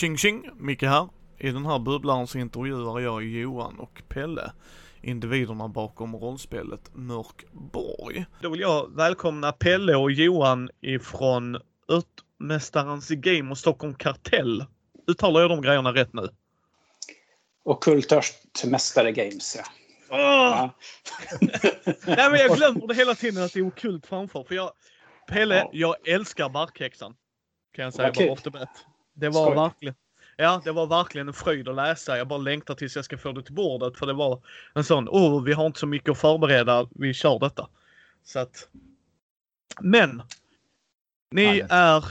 Tjing tjing! Micke här. I den här bubblaren så intervjuar jag Johan och Pelle, individerna bakom rollspelet Mörkborg. Då vill jag välkomna Pelle och Johan ifrån Utmästarens Game och Stockholm Kartell. Uttalar jag de grejerna rätt nu? Ockultörstmästare Games, ja. Åh! ja. Nej men jag glömmer det hela tiden att det är okult framför. För jag, Pelle, Ja. jag älskar Barkhäxan. Kan jag säga kul. bara off the bat. Det var Skoj. verkligen, ja det var verkligen en fröjd att läsa. Jag bara längtar tills jag ska få det till bordet för det var en sån, oh vi har inte så mycket att förbereda, vi kör detta. Så att. Men. Ni Härligt. är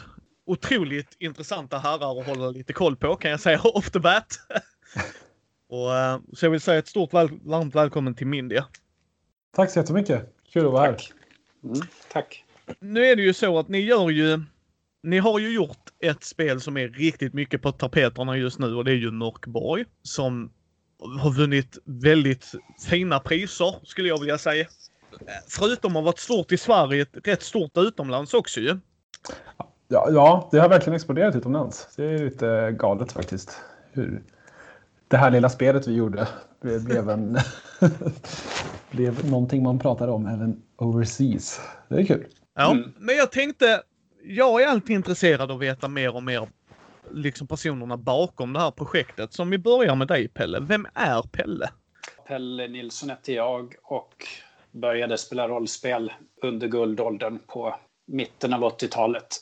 otroligt intressanta herrar att hålla lite koll på kan jag säga off the bat. Och, eh, så jag vill säga ett stort väl, varmt välkommen till Mindia. Tack så jättemycket. Kul att vara här. Tack. Mm, tack. nu är det ju så att ni gör ju, ni har ju gjort ett spel som är riktigt mycket på tapeterna just nu och det är ju Mörkborg som har vunnit väldigt fina priser skulle jag vilja säga. Förutom att ha varit stort i Sverige, ett rätt stort utomlands också ju. Ja, ja, det har verkligen exploderat utomlands. Det är lite galet faktiskt. Hur det här lilla spelet vi gjorde blev, blev, en, blev någonting man pratade om även overseas. Det är kul. Ja, Mm. men jag tänkte, jag är alltid intresserad av att veta mer och mer liksom personerna bakom det här projektet. Så om vi börjar med dig Pelle, vem är Pelle? Pelle Nilsson heter jag och började spela rollspel under guldåldern på mitten av 80-talet.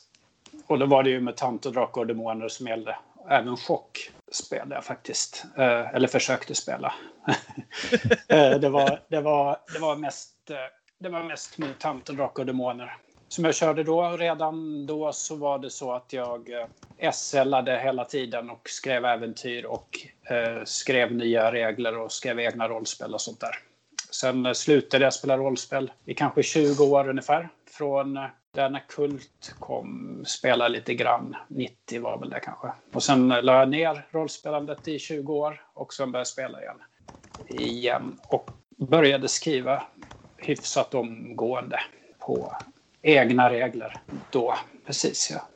Och då var det ju mutanter, drakar och demoner som gällde. Även chock spelade jag faktiskt. Eh, eller försökte spela. eh, det, var, det, var, det, var mest, eh, det var mest drakar och demoner. Som jag körde då, redan då så var det så att jag eh, SLade hela tiden och skrev äventyr och eh, skrev nya regler och skrev egna rollspel och sånt där. Sen eh, slutade jag spela rollspel i kanske 20 år ungefär. Från eh, där när Kult kom, Spelade lite grann. 90 var väl det kanske. Och sen eh, la jag ner rollspelandet i 20 år och sen började jag spela igen. Igen. Och började skriva hyfsat omgående på egna regler då. Precis, ja.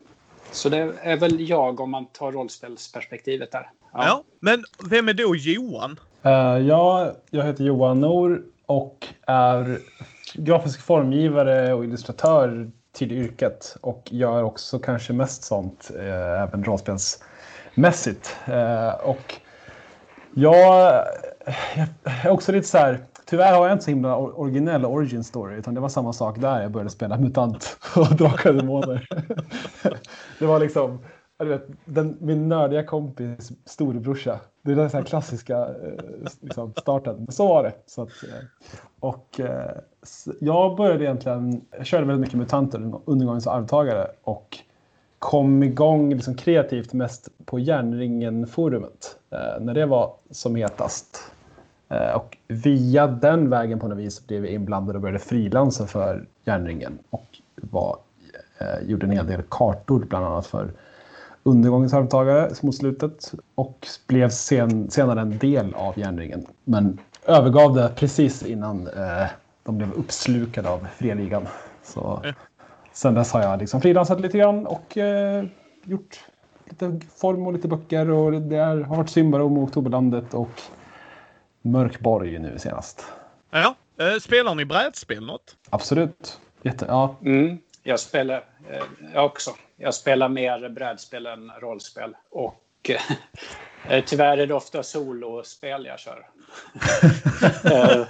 Så det är väl jag om man tar rollspelsperspektivet där. Ja. men vem är då Johan? Uh, ja, jag heter Johan Nor och är grafisk formgivare och illustratör till yrket och gör också kanske mest sånt, eh, även rollspelsmässigt. Eh, och jag, jag är också lite så här, tyvärr har jag inte så himla originell origin story, utan det var samma sak där jag började spela MUTANT och Drakar och Demoner. det var liksom, du vet, den, min nördiga kompis storebrorsa. Det är den så här klassiska eh, liksom, starten. Så var det. Så att, eh, och, eh, jag började egentligen, jag körde väldigt mycket mutanter, undergångens arvtagare och kom igång liksom kreativt mest på Järnringen-forumet. När det var som hetast. Eh, och via den vägen på något vis blev jag inblandad och började frilansa för Järnringen. Och var, eh, gjorde en hel del kartor bland annat för undergångens arvtagare mot slutet och blev sen, senare en del av järnringen. Men övergav det precis innan eh, de blev uppslukade av Freligan. Så sen dess har jag liksom frilansat lite grann och eh, gjort lite form och lite böcker och det har varit Symbarom och Oktoberlandet och Mörkborg nu senast. Ja, eh, spelar ni brädspel något? Absolut. Jätte, ja, Mm, jag spelar eh, jag också. Jag spelar mer brädspel än rollspel. Och eh, tyvärr är det ofta solospel jag kör.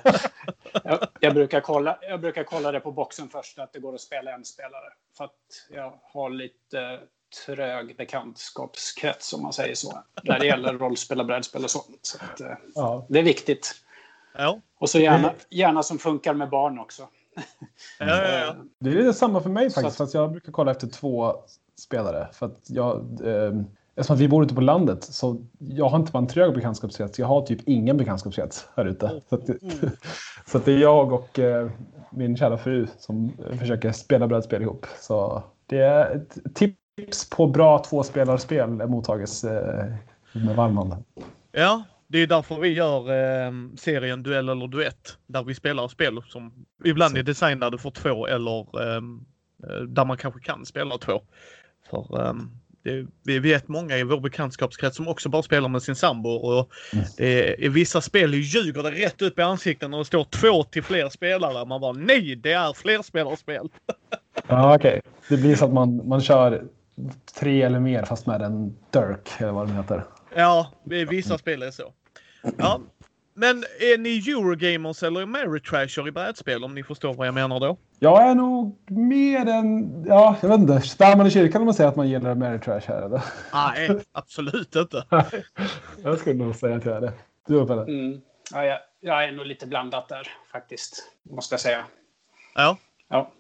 jag, jag, brukar kolla, jag brukar kolla det på boxen först, att det går att spela en spelare. För att jag har lite trög bekantskapskrets, om man säger så. När det gäller rollspel och brädspel och sånt. Så att, eh, ja. det är viktigt. Ja. Och så gärna, gärna som funkar med barn också. Ja, ja, ja. Eh, Det är lite samma för mig Så faktiskt, att- jag brukar kolla efter två spelare. För att jag, eh, eftersom vi bor ute på landet så jag har inte bara en trög bekantskapskrets, jag har typ ingen bekantskapskrets här ute. Så att, så att det är jag och eh, min kära fru som försöker spela brädspel ihop. Så det är ett tips på bra tvåspelarspel mottages eh, med varm hand. ja, det är därför vi gör eh, serien Duell eller Duett. Där vi spelar spel som ibland är designade för två eller eh, eh, där man kanske kan spela två. För eh, det, vi vet många i vår bekantskapskrets som också bara spelar med sin sambo och det, i vissa spel ljuger det rätt upp i ansiktet när det står två till fler spelare. Man bara nej, det är flerspelarspel. ja, okej. Okay. Det blir så att man, man kör tre eller mer fast med en Dirk eller vad den heter. Ja, i vissa spel är så. Ja, men är ni Eurogamers eller Ameritrasher i brädspel om ni förstår vad jag menar då? Jag är nog mer än, ja jag vet inte, svär man i kyrkan om man säger att man gillar Ameritrash här eller? Nej, absolut inte. jag skulle nog säga att jag är det. Du då Pelle? Mm. Ja, jag, jag är nog lite blandat där faktiskt, måste jag säga. Ja. Ja.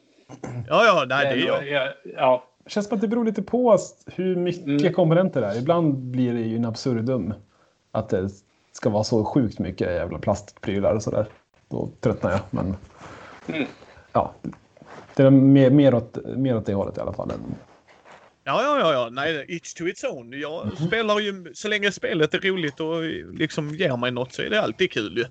Ja, ja, nej, det är jag ja. Det känns som att det beror lite på hur mycket mm. komponenter det är. Ibland blir det ju en absurdum. Att det ska vara så sjukt mycket jävla plastprylar och sådär. Då tröttnar jag. Men mm. ja, det är mer, mer, åt, mer åt det hållet i alla fall. Än... Ja, ja, ja, ja, nej, it's to its own. Jag mm. spelar ju så länge spelet är roligt och liksom ger mig något så är det alltid kul ju.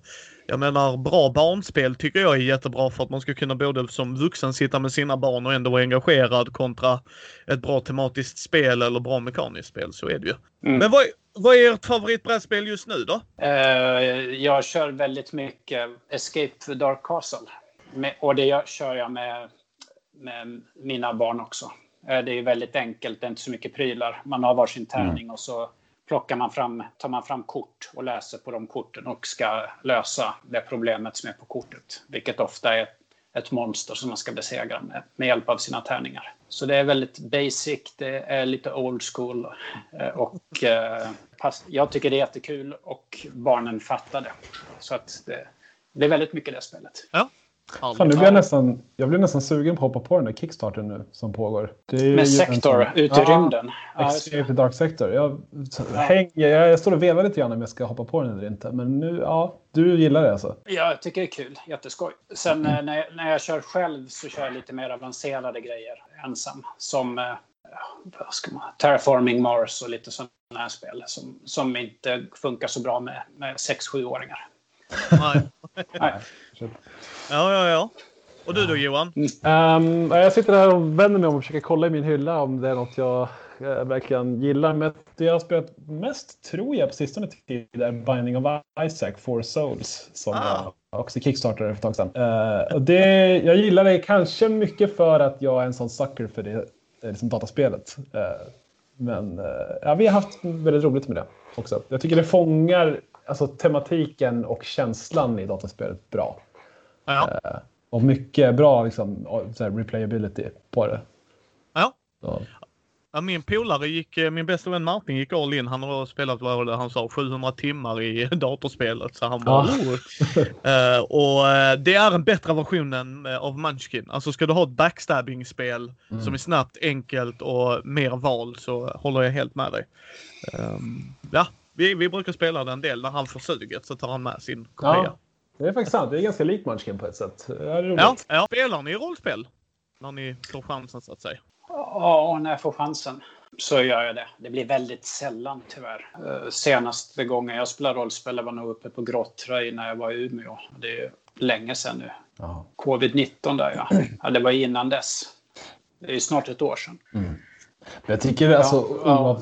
Jag menar bra barnspel tycker jag är jättebra för att man ska kunna både som vuxen sitta med sina barn och ändå vara engagerad kontra ett bra tematiskt spel eller bra mekaniskt spel. Så är det ju. Mm. Men vad, vad är ert favoritbrädspel just nu då? Uh, jag kör väldigt mycket Escape the Dark Castle. Med, och det kör jag med, med mina barn också. Uh, det är väldigt enkelt, det är inte så mycket prylar. Man har varsin tärning mm. och så plockar man fram, tar man fram kort och läser på de korten och ska lösa det problemet som är på kortet. Vilket ofta är ett monster som man ska besegra med, med hjälp av sina tärningar. Så det är väldigt basic, det är lite old school eh, och eh, jag tycker det är jättekul och barnen fattar det. Så att det, det är väldigt mycket det spelet. Ja. Fan, nu blir jag, nästan, jag blir nästan sugen på att hoppa på den där Kickstarter nu som pågår. Med Sector sån... ut i ja, rymden. Ja, Dark Sector. Jag, häng, jag, jag står och vevar lite grann om jag ska hoppa på den eller inte. Men nu, ja, du gillar det alltså? Ja, jag tycker det är kul. Jätteskoj. Sen mm. när, jag, när jag kör själv så kör jag lite mer avancerade grejer ensam. Som eh, vad ska man, Terraforming Mars och lite sådana här spel som, som inte funkar så bra med, med 6-7-åringar. Nej. Nej. Ja, ja, ja. Och du då Johan? Um, jag sitter här och vänder mig om och försöker kolla i min hylla om det är något jag uh, verkligen gillar. Men det jag har spelat mest tror jag på sistone tid är Binding of Isaac, Four Souls. Som ah. jag också kickstartade för ett tag sedan. Uh, och det, jag gillar det kanske mycket för att jag är en sån sucker för det, det liksom dataspelet. Uh, men uh, ja, vi har haft väldigt roligt med det också. Jag tycker det fångar alltså, tematiken och känslan i dataspelet bra. Ja. Eh, och mycket bra liksom, replayability på det. Ja. Så. Ja, min polare gick, eh, min bästa vän Martin gick all in. Han har spelat, vad han sa, 700 timmar i datorspelet. Så han bara, ja. uh, och uh, det är en bättre version än, uh, av Munchkin. Alltså ska du ha ett backstabbing-spel mm. som är snabbt, enkelt och mer val så håller jag helt med dig. Um, ja, vi, vi brukar spela den del när han får suget så tar han med sin kopia. Ja. Det är faktiskt sant. Det är ganska likt Munchkin på ett sätt. Ja, ja, Spelar ni rollspel? När ni får chansen så att säga? Ja, när jag får chansen så gör jag det. Det blir väldigt sällan tyvärr. Eh, senaste gången jag spelade rollspel var nog uppe på Gråttröj när jag var i Umeå. Det är länge sedan nu. Covid-19 där ja. ja. Det var innan dess. Det är snart ett år sedan. Mm. Jag tycker alltså ja,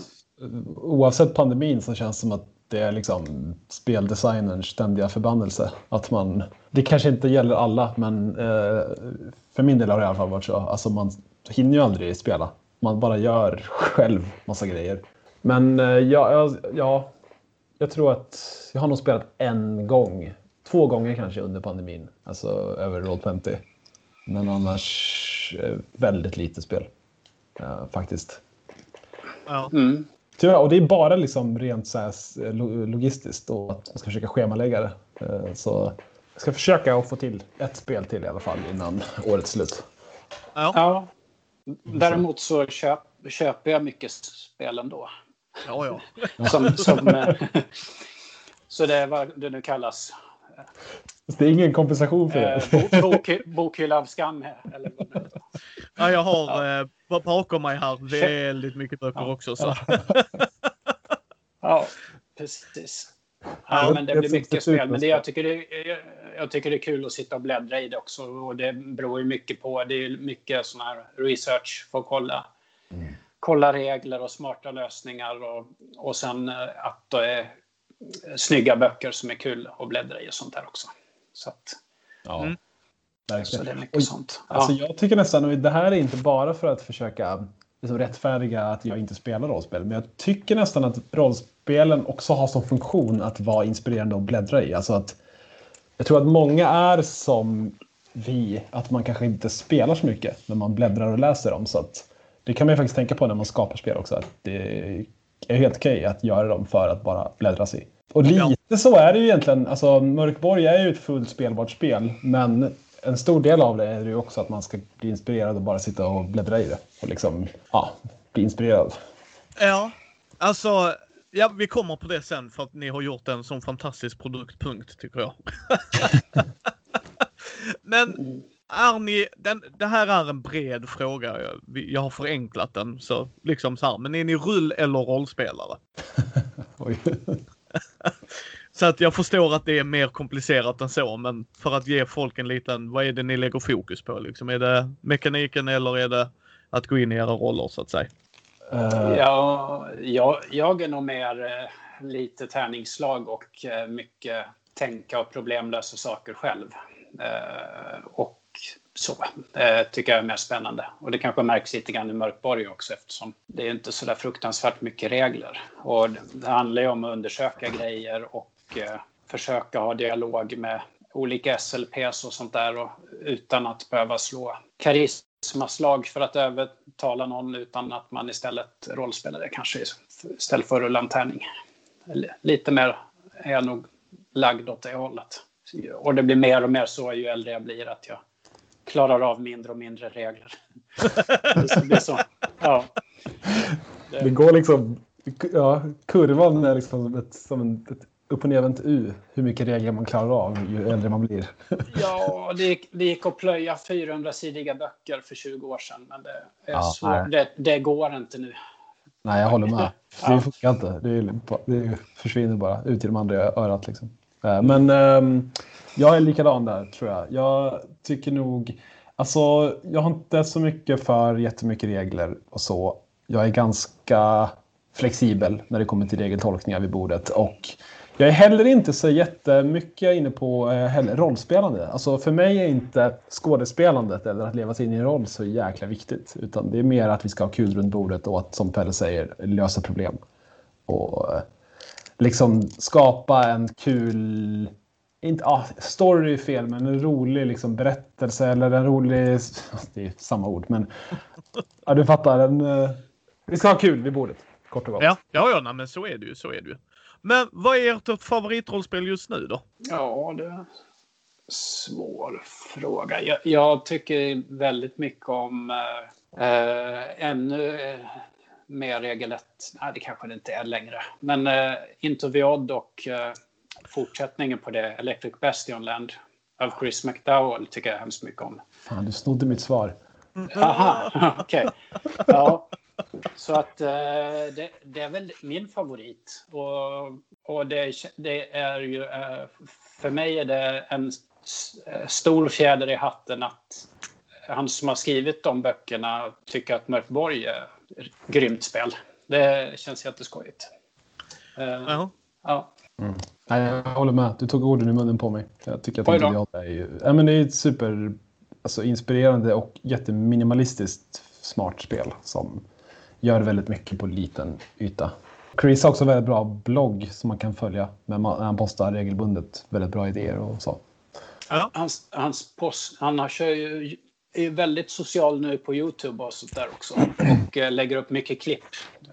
oavsett pandemin så känns det som att det är liksom speldesignerns ständiga förbannelse. Att man, det kanske inte gäller alla, men eh, för min del har det i alla fall varit så. Alltså man hinner ju aldrig spela. Man bara gör själv massa grejer. Men eh, ja, ja, jag tror att jag har nog spelat en gång. Två gånger kanske under pandemin. Alltså över Roll 50. Men annars eh, väldigt lite spel. Eh, faktiskt. Ja. Mm. Tyvärr, och det är bara liksom rent så här logistiskt och att man ska försöka schemalägga det. Eh, så jag ska försöka att få till ett spel till i alla fall innan årets slut. Ja. ja. Däremot så köp, köper jag mycket spel ändå. Ja, ja. Som, som, eh, så det är vad det nu kallas. Det är ingen kompensation för det. Eh, bok, bokhylla av skam. Eller ja, jag har ja. eh, bakom mig här väldigt mycket böcker ja. också. Så. ja, precis. Ja, men det blir mycket spel. Men det, jag, tycker det, jag tycker det är kul att sitta och bläddra i det också. Och det beror ju mycket på. Det är mycket sån här research för att kolla. Mm. kolla regler och smarta lösningar och, och sen eh, att det är snygga böcker som är kul att bläddra i och sånt där också. Så, att, Ja, Mm. så det är mycket Och- sånt. Ja. Alltså, jag tycker nästan att det här är inte bara för att försöka liksom, rättfärdiga att jag inte spelar rollspel. Men jag tycker nästan att rollspelen också har som funktion att vara inspirerande att bläddra i. Alltså att, jag tror att många är som vi, att man kanske inte spelar så mycket när man bläddrar och läser dem. Så att, det kan man ju faktiskt tänka på när man skapar spel också. Att det är helt okej att göra dem för att bara bläddras i. Och Ja. Lite så är det ju egentligen. Alltså, Mörkborg är ju ett fullt spelbart spel. Men en stor del av det är ju också att man ska bli inspirerad och bara sitta och bläddra i det. Och liksom, ja, bli inspirerad. Ja, alltså. Ja, vi kommer på det sen för att ni har gjort en sån fantastisk produktpunkt tycker jag. Men är ni, den, det här är en bred fråga. Jag, jag har förenklat den så liksom så här. Men är ni rull eller rollspelare? Så att jag förstår att det är mer komplicerat än så, men för att ge folk en liten, vad är det ni lägger fokus på liksom? Är det mekaniken eller är det att gå in i era roller så att säga? Eh, Ja, jag, jag är nog mer eh, lite tärningsslag och eh, mycket tänka och problemlösa saker själv. Eh, och så eh, tycker jag är mer spännande. Och det kanske märks lite grann i Mörkborg också eftersom det är inte så där fruktansvärt mycket regler. Och det- det handlar ju om att undersöka grejer och och eh, försöka ha dialog med olika SLPs och sånt där och, utan att behöva slå karismaslag för att övertala någon utan att man istället rollspelar det kanske istället för rullantärning. Lite mer är jag nog lagd åt det hållet. Och det blir mer och mer så ju äldre jag blir att jag klarar av mindre och mindre regler. det blir så. Ja. Det går liksom... Ja, kurvan är liksom som ett, som en, ett upp och nervänt U. Hur mycket regler man klarar av ju äldre man blir. Ja, det gick, det gick att plöja 400-sidiga böcker för 20 år sedan, men det, är Ja, svårt. nej. Det, det går inte nu. Nej, jag håller med. Ja. Det funkar inte. Det, det försvinner bara ut genom andra örat. Liksom. Eh, Men ehm, jag är likadan där, tror jag. Jag tycker nog... Alltså, jag har inte så mycket för jättemycket regler och så. Jag är ganska flexibel när det kommer till regeltolkningar vid bordet. Och jag är heller inte så jättemycket inne på eh, heller, rollspelande. Alltså för mig är inte skådespelandet eller att leva sig in i en roll så jäkla viktigt. Utan det är mer att vi ska ha kul runt bordet och att, som Pelle säger, lösa problem. Och eh, liksom skapa en kul... Inte, ah, story är fel, men en rolig liksom, berättelse eller en rolig... Det är samma ord, men... Ja, du fattar. En, eh, vi ska ha kul vid bordet, kort och gott. Ja, ja, ja nej, men så är det ju. Så är det ju. Men vad är ert favoritrollspel just nu då? Ja, det är en svår fråga. Jag, jag tycker väldigt mycket om eh, eh, ännu eh, mer regelrätt. Nej, det kanske det inte är längre. Men eh, Odd och eh, fortsättningen på det, Electric Bastionland av Chris McDowell, tycker jag hemskt mycket om. Fan, du snodde mitt svar. Aha, okej. Ja. Så att eh, det, det är väl min favorit. Och, och det, det är ju, eh, för mig är det en eh, stor fjäder i hatten att han som har skrivit de böckerna tycker att Mörkborg är ett grymt spel. Det känns jätteskojigt. Eh, Ja. ja. Nej, jag håller med. Du tog orden i munnen på mig. Jag tycker att Oj då. Inte jag är ju... Ja, men det är ett super alltså, inspirerande och jätteminimalistiskt smart spel som gör väldigt mycket på liten yta. Chris har också väldigt bra blogg som man kan följa. Men man, han postar regelbundet väldigt bra idéer och så. Ja. Hans, hans post, han har, kör ju, är ju väldigt social nu på Youtube och sånt där också. Och eh, lägger upp mycket klipp,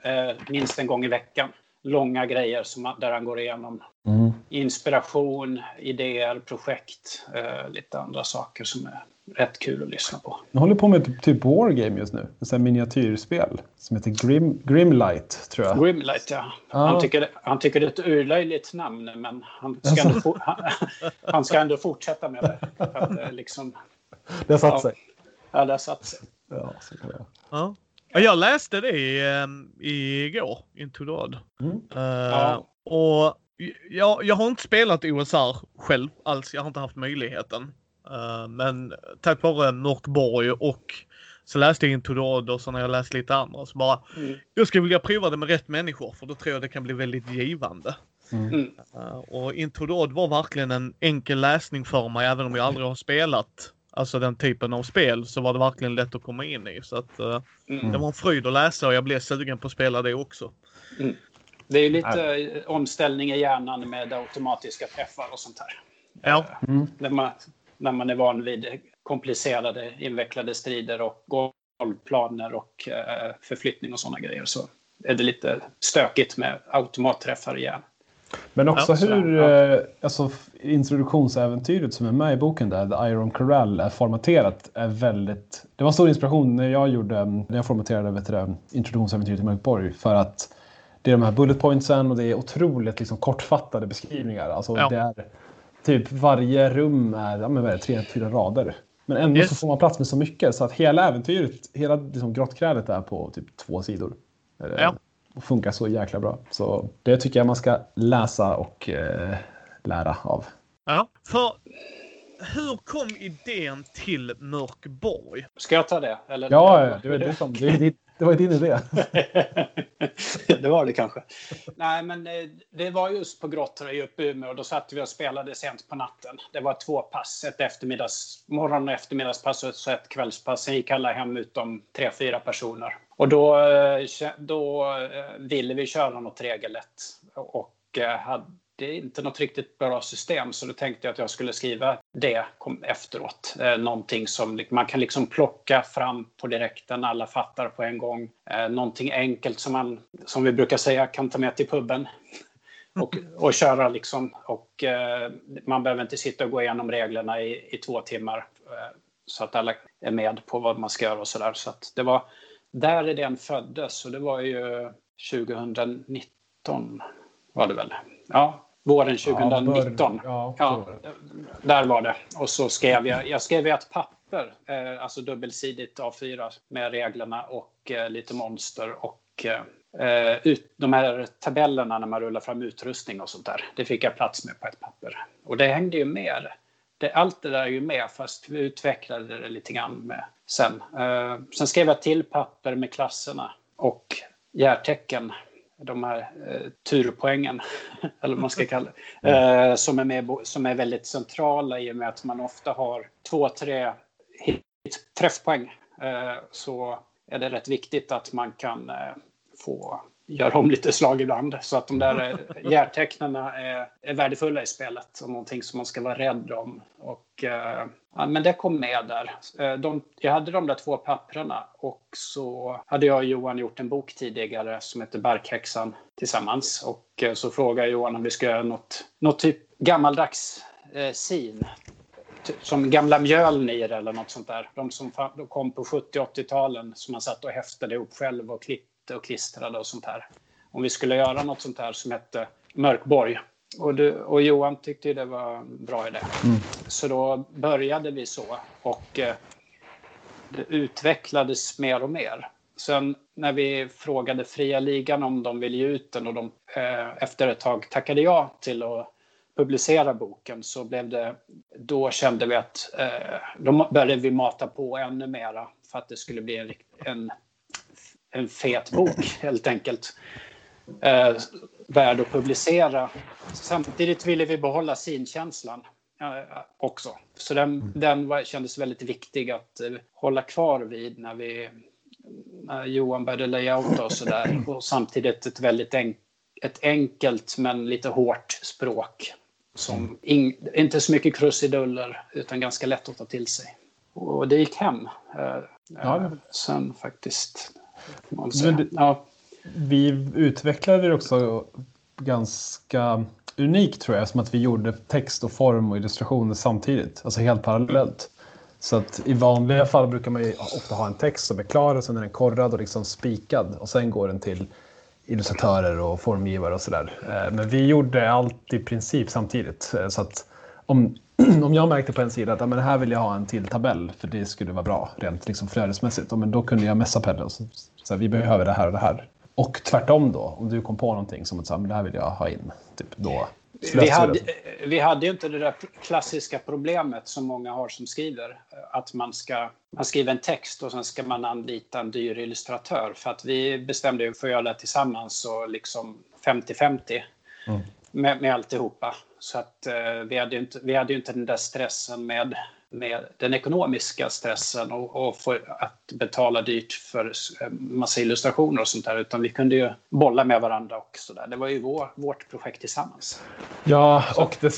eh, minst en gång i veckan. Långa grejer som, där han går igenom Mm. inspiration, idéer, projekt, eh, lite andra saker som är rätt kul att lyssna på. Jag håller på med typ, typ Wargame just nu. Ett miniatyrspel som heter Grim, Grimlight, tror jag. Grimlight, ja. Ja. Han, tycker, han tycker det är ett urlöjligt namn, men han ska, ändå, for, han, han ska ändå fortsätta med det. Att, eh, liksom, Det har satt Ja. sig. ja, det har satt sig. Ja, så kan vara. Ja. Ja, Jag läste det eh, igår, Into the Odd. Mm. Eh, Ja. Och jag, jag har inte spelat OSR själv alls. Jag har inte haft möjligheten. Eh, men tack vare Mörkborg och Så läste jag the Odd och så när jag läst lite andra så bara, mm. jag skulle vilja prova det med rätt människor för då tror jag det kan bli väldigt givande. Mm. Uh, och Odd var verkligen en enkel läsning för mig även om jag aldrig har spelat alltså den typen av spel så var det verkligen lätt att komma in i. Så att uh, mm. det var en fröjd att läsa och jag blev sugen på att spela det också. Mm. Det är ju lite äh. omställning i hjärnan med automatiska träffar och sånt här. Ja. Mm. När, man, när man är van vid komplicerade, invecklade strider och golvplaner och uh, förflyttning och sådana grejer så är det lite stökigt med automatträffar igen. Men också ja, hur ja. alltså, introduktionsäventyret som är med i boken där, The Iron Corral, är formaterat är väldigt... Det var stor inspiration när jag gjorde, när jag formaterade vet du, introduktionsäventyret i Mörkborg för att det är de här bullet pointsen och det är otroligt liksom, kortfattade beskrivningar. Alltså, ja. det är, typ varje rum är, ja, men vad är det, tre, fyra rader. Men ändå yes. så får man plats med så mycket så att hela äventyret, hela liksom, grottkrälet är på typ två sidor. Ja. Och funkar så jäkla bra. Så det tycker jag man ska läsa och eh, lära av. Ja, för hur kom idén till Mörkborg? Ska jag ta det? Eller? Ja, det, var det, som, det, det var din idé. det var det kanske. Nej, men eh, det var just på Grottorö uppe i Umeå och då satt vi och spelade sent på natten. Det var två pass, ett eftermiddags, morgon och eftermiddagspass och ett kvällspass. Sen gick alla hem utom tre, fyra personer. Och då, eh, då eh, ville vi köra något regelrätt och hade det är inte något riktigt bra system så då tänkte jag att jag skulle skriva det efteråt. Eh, någonting som man kan liksom plocka fram på direkten, alla fattar på en gång. Eh, någonting enkelt som man, som vi brukar säga, kan ta med till puben. Och, och köra liksom. Och eh, man behöver inte sitta och gå igenom reglerna i, i två timmar eh, så att alla är med på vad man ska göra och sådär. Så att det var där idén föddes och det var ju 2019 var det väl. Ja, våren 2019. Ja, ja, där var det. Och så skrev jag, jag skrev ett papper, eh, alltså dubbelsidigt A4 med reglerna och eh, lite monster och eh, ut, de här tabellerna när man rullar fram utrustning och sånt där. Det fick jag plats med på ett papper. Och det hängde ju med. Det, allt det där är ju med fast vi utvecklade det lite grann med sen. Eh, sen skrev jag till papper med klasserna och järtecken de här eh, turpoängen, eller vad man ska kalla det, mm. eh, som, är med, som är väldigt centrala i och med att man ofta har två, tre hit, träffpoäng. Eh, så är det rätt viktigt att man kan eh, få göra om lite slag ibland. Så att de där hjärtecknen är, är värdefulla i spelet och någonting som man ska vara rädd om. Och, eh, ja, men det kom med där. Eh, de, jag hade de där två papprena och så hade jag och Johan gjort en bok tidigare som heter Barkhäxan tillsammans. Och eh, så frågade Johan om vi ska göra något, något typ gammaldags eh, sin som gamla Mjölnir eller något sånt där. De som kom på 70 80-talen som man satt och häftade ihop själv och klippte och klistrade och sånt här. Om vi skulle göra något sånt här som hette Mörkborg. Och, du, och Johan tyckte det var en bra idé. Mm. Så då började vi så och eh, det utvecklades mer och mer. Sen när vi frågade fria ligan om de ville ge ut den och de eh, efter ett tag tackade ja till att publicera boken så blev det, då kände vi att eh, då började vi mata på ännu mera för att det skulle bli en, en en fet bok helt enkelt. Eh, värd att publicera. Samtidigt ville vi behålla sinkänslan eh, också. Så den, den var, kändes väldigt viktig att eh, hålla kvar vid när vi när Johan började layouta och sådär. Och samtidigt ett väldigt enk, ett enkelt men lite hårt språk. Som in, inte så mycket krusiduller utan ganska lätt att ta till sig. Och det gick hem. Eh, ja. Sen faktiskt det, ja. Vi utvecklade det också ganska unikt tror jag, som att vi gjorde text och form och illustrationer samtidigt, alltså helt parallellt. Så att i vanliga fall brukar man ju ofta ha en text som är klar och sen är den korrad och liksom spikad och sen går den till illustratörer och formgivare och sådär. Eh, men vi gjorde allt i princip samtidigt. Eh, så att om, om jag märkte på en sida att men här vill jag ha en till tabell för det skulle vara bra rent liksom flödesmässigt. Men då kunde jag messa Pelle och så, så här, vi behöver det här och det här. Och tvärtom då, om du kom på någonting som att så här, det här vill jag ha in. Typ, då Vi hade, vi hade ju inte det där klassiska problemet som många har som skriver. Att man, ska, man skriver en text och sen ska man anlita en dyr illustratör. För att vi bestämde oss för att göra det tillsammans och liksom 50-50 mm. med, med alltihopa. Så att eh, vi, hade inte, vi hade ju inte den där stressen med med den ekonomiska stressen och, och få att betala dyrt för massa illustrationer och sånt där. Utan vi kunde ju bolla med varandra och så där. Det var ju vår, vårt projekt tillsammans. Ja, och, det,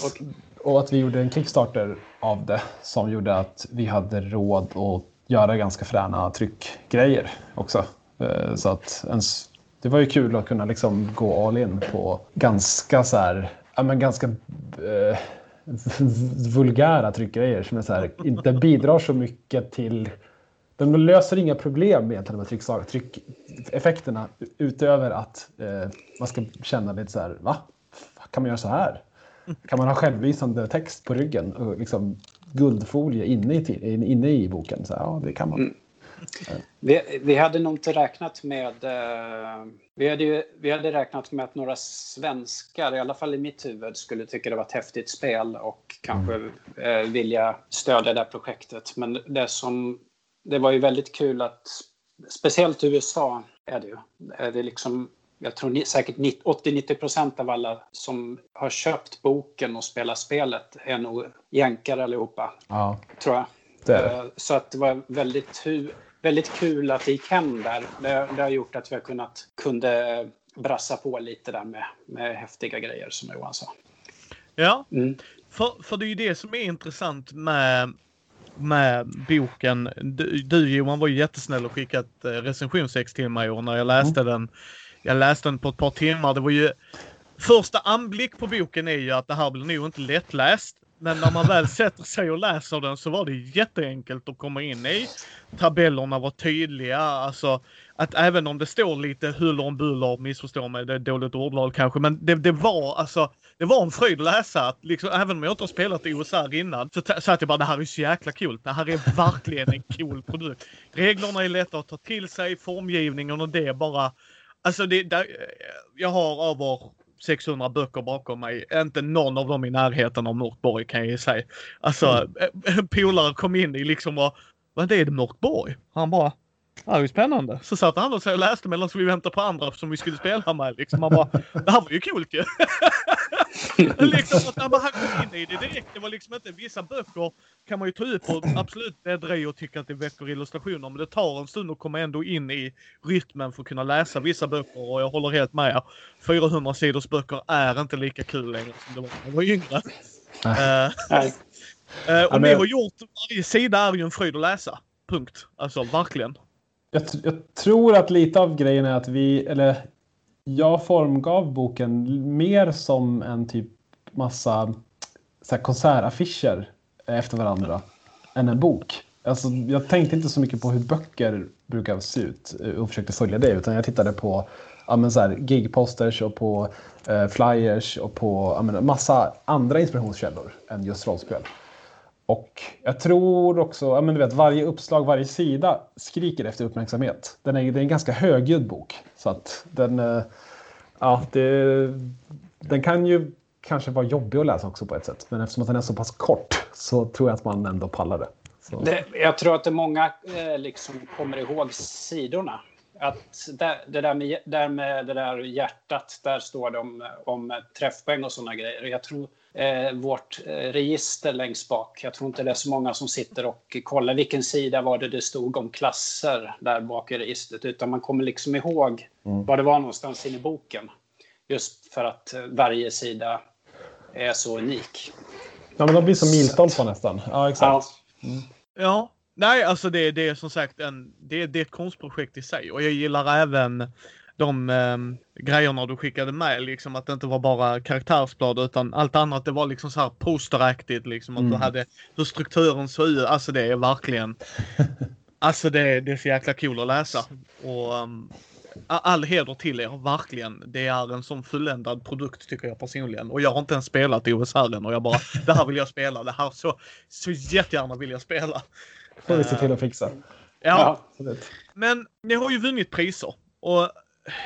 och att vi gjorde en Kickstarter av det som gjorde att vi hade råd att göra ganska fräna tryckgrejer också. Eh, så att ens, det var ju kul att kunna liksom gå all in på ganska så här, ja men ganska eh, vulgära tryckgrejer som är så här, inte bidrar så mycket till... De löser inga problem egentligen med tryckslag, tryckeffekterna utöver att eh, man ska känna lite så här, va? Kan man göra så här? Kan man ha självvisande text på ryggen och liksom guldfolie inne i, inne i boken? Så, ja, det kan man. Mm. Vi, vi, hade nog inte räknat med... Eh, vi, hade ju, vi hade räknat med att några svenskar, i alla fall i mitt huvud, skulle tycka det var ett häftigt spel och kanske mm. eh, vilja stödja det här projektet. Men det som... Det var ju väldigt kul att... Speciellt USA är det ju. Det är liksom, jag tror säkert 80-90 procent av alla som har köpt boken och spelar spelet är nog jänkare allihopa. Ja. Tror jag. Det det. Eh, så att det var väldigt väldigt kul att det gick hem där. Det, det har gjort att vi har kunnat kunde brassa på lite där med, med häftiga grejer som Johan sa. Ja, mm. för, för det är ju det som är intressant med, med boken. Du, du Johan var ju jättesnäll och skickat eh, recensionsex till mig och när jag läste mm. den. Jag läste den på ett par timmar. Det var ju Första anblick på boken är ju att det här blir nog inte lättläst. Men när man väl sätter sig och läser den så var det jätteenkelt att komma in i. Tabellerna var tydliga, alltså att även om det står lite huller om buller, missförstå mig, det är dåligt ordval kanske, men det, det var alltså, det var en fröjd att läsa. Att liksom, även om jag inte har spelat i OSR innan så satt jag bara, det här är så jäkla kul. Det här är verkligen en cool produkt. Reglerna är lätta att ta till sig, formgivningen och det är bara, alltså det, där, jag har över 600 böcker bakom mig. Inte någon av dem i närheten av Mörkborg kan jag ju säga. Alltså, mm. en polare kom in i liksom och vad är det Mörkborg? Han bara det här är ju spännande. Så satt han och och läste medan vi väntade på andra som vi skulle spela med. Liksom. Han bara, det här var ju coolt ju. liksom, att man, han kom in i det direkt. Det var liksom inte, vissa böcker kan man ju ta ut och absolut bläddra i och tycka att det väcker illustrationer. Men det tar en stund att komma ändå in i rytmen för att kunna läsa vissa böcker. Och jag håller helt med. 400 sidors böcker är inte lika kul längre som det var när jag var yngre. Uh, uh, och ni har gjort, varje sida är ju en fröjd att läsa. Punkt. Alltså verkligen jag, jag, tror att lite av grejen är att vi, eller jag formgav boken mer som en typ massa så här, konsertaffischer efter varandra än en bok. Alltså, jag tänkte inte så mycket på hur böcker brukar se ut eh, och försökte följa det utan jag tittade på ja, men så här, gigposters och på eh, flyers och på ja, men, massa andra inspirationskällor än just rollspel. Och jag tror också, ja men du vet varje uppslag, varje sida skriker efter uppmärksamhet. Den är, det är en ganska högljudd bok. Så att den, eh, ja det, den kan ju kanske vara jobbig att läsa också på ett sätt. Men eftersom den är så pass kort så tror jag att man ändå pallar det. det jag tror att det många eh, liksom kommer ihåg sidorna. Att det, det där med, där med det där hjärtat, där står det om, om träffpoäng och sådana grejer. Jag tror eh, vårt eh, register längst bak. Jag tror inte det är så många som sitter och kollar vilken sida var det det stod om klasser där bak i registret, utan man kommer liksom ihåg mm. var det var någonstans in i boken. Just för att eh, varje sida är så unik. Ja, men de blir som milstolpar nästan. Ja, exakt. Ja. Mm. ja. Nej, alltså det, det är som sagt en, det, det är ett konstprojekt i sig och jag gillar även de eh, grejerna du skickade med, liksom att det inte var bara karaktärsblad utan allt annat det var liksom så här posteraktigt liksom att mm. du hade hur strukturen såg ut. Alltså det är verkligen Alltså det, det är så jäkla kul att läsa. Och um, all heder till er, verkligen. Det är en sån fulländad produkt tycker jag personligen. Och jag har inte ens spelat OSR än och jag bara, det här vill jag spela. Det här så, så jättegärna vill jag spela. får vi se till att fixa. Ja. ja. Men ni har ju vunnit priser. Och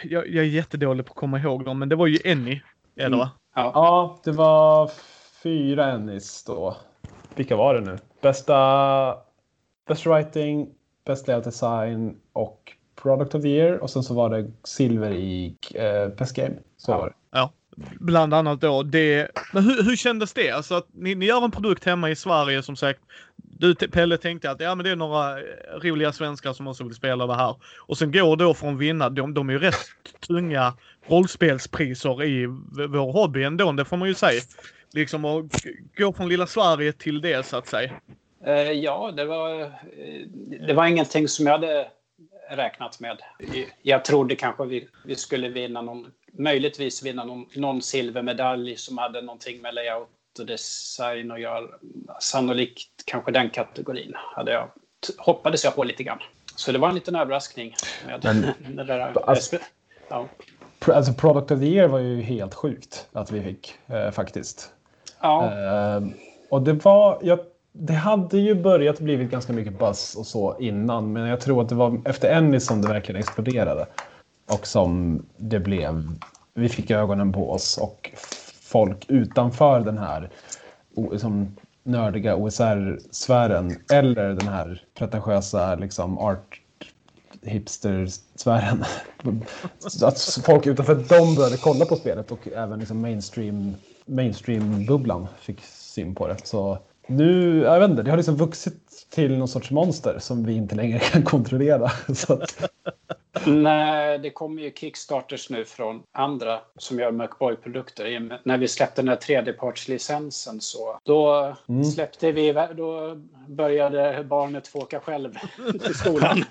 jag, jag är jättedålig på att komma ihåg dem, men det var ju Är det va? Ja. ja, det var fyra Ennis då. Vilka var det nu? Bästa Best Writing, Best Layout Design och Product of the Year. Och sen så var det silver i eh, Best Game. Så ja. var det. Bland annat då. Det, men hur, hur kändes det? Alltså att ni, ni gör en produkt hemma i Sverige som sagt. Du Pelle tänkte att ja men det är några roliga svenskar som också vill spela det här. Och sen går då från vinna. De, de är ju rätt tunga rollspelspriser i vår hobby ändå. Det får man ju säga. Liksom att gå från lilla Sverige till det så att säga. Uh, ja, det var, eh, det var ingenting som jag hade räknat med. Jag trodde kanske vi, vi skulle vinna någon, möjligtvis vinna någon, någon silvermedalj som hade någonting med layout och design att göra. Sannolikt kanske den kategorin hade jag, hoppades jag på lite grann. Så det var en liten överraskning. Med Men, det där, alltså, ja. alltså Product of the Year var ju helt sjukt att vi fick eh, faktiskt. Ja. Eh, och det var, jag det hade ju börjat blivit ganska mycket buzz och så innan, men jag tror att det var efter Ennis som det verkligen exploderade. Och som det blev, vi fick ögonen på oss och folk utanför den här som nördiga OSR-sfären eller den här pretentiösa liksom art hipster-sfären. att folk utanför dem började kolla på spelet och även liksom mainstream mainstream-bubblan fick syn på det. Så nu, jag vet inte, det har liksom vuxit till någon sorts monster som vi inte längre kan kontrollera. Att... Nej, det kommer ju Kickstarters nu från andra som gör Macboy-produkter. När vi släppte den här tredjepartslicensen så då mm. släppte vi, då började barnet få åka själv till skolan.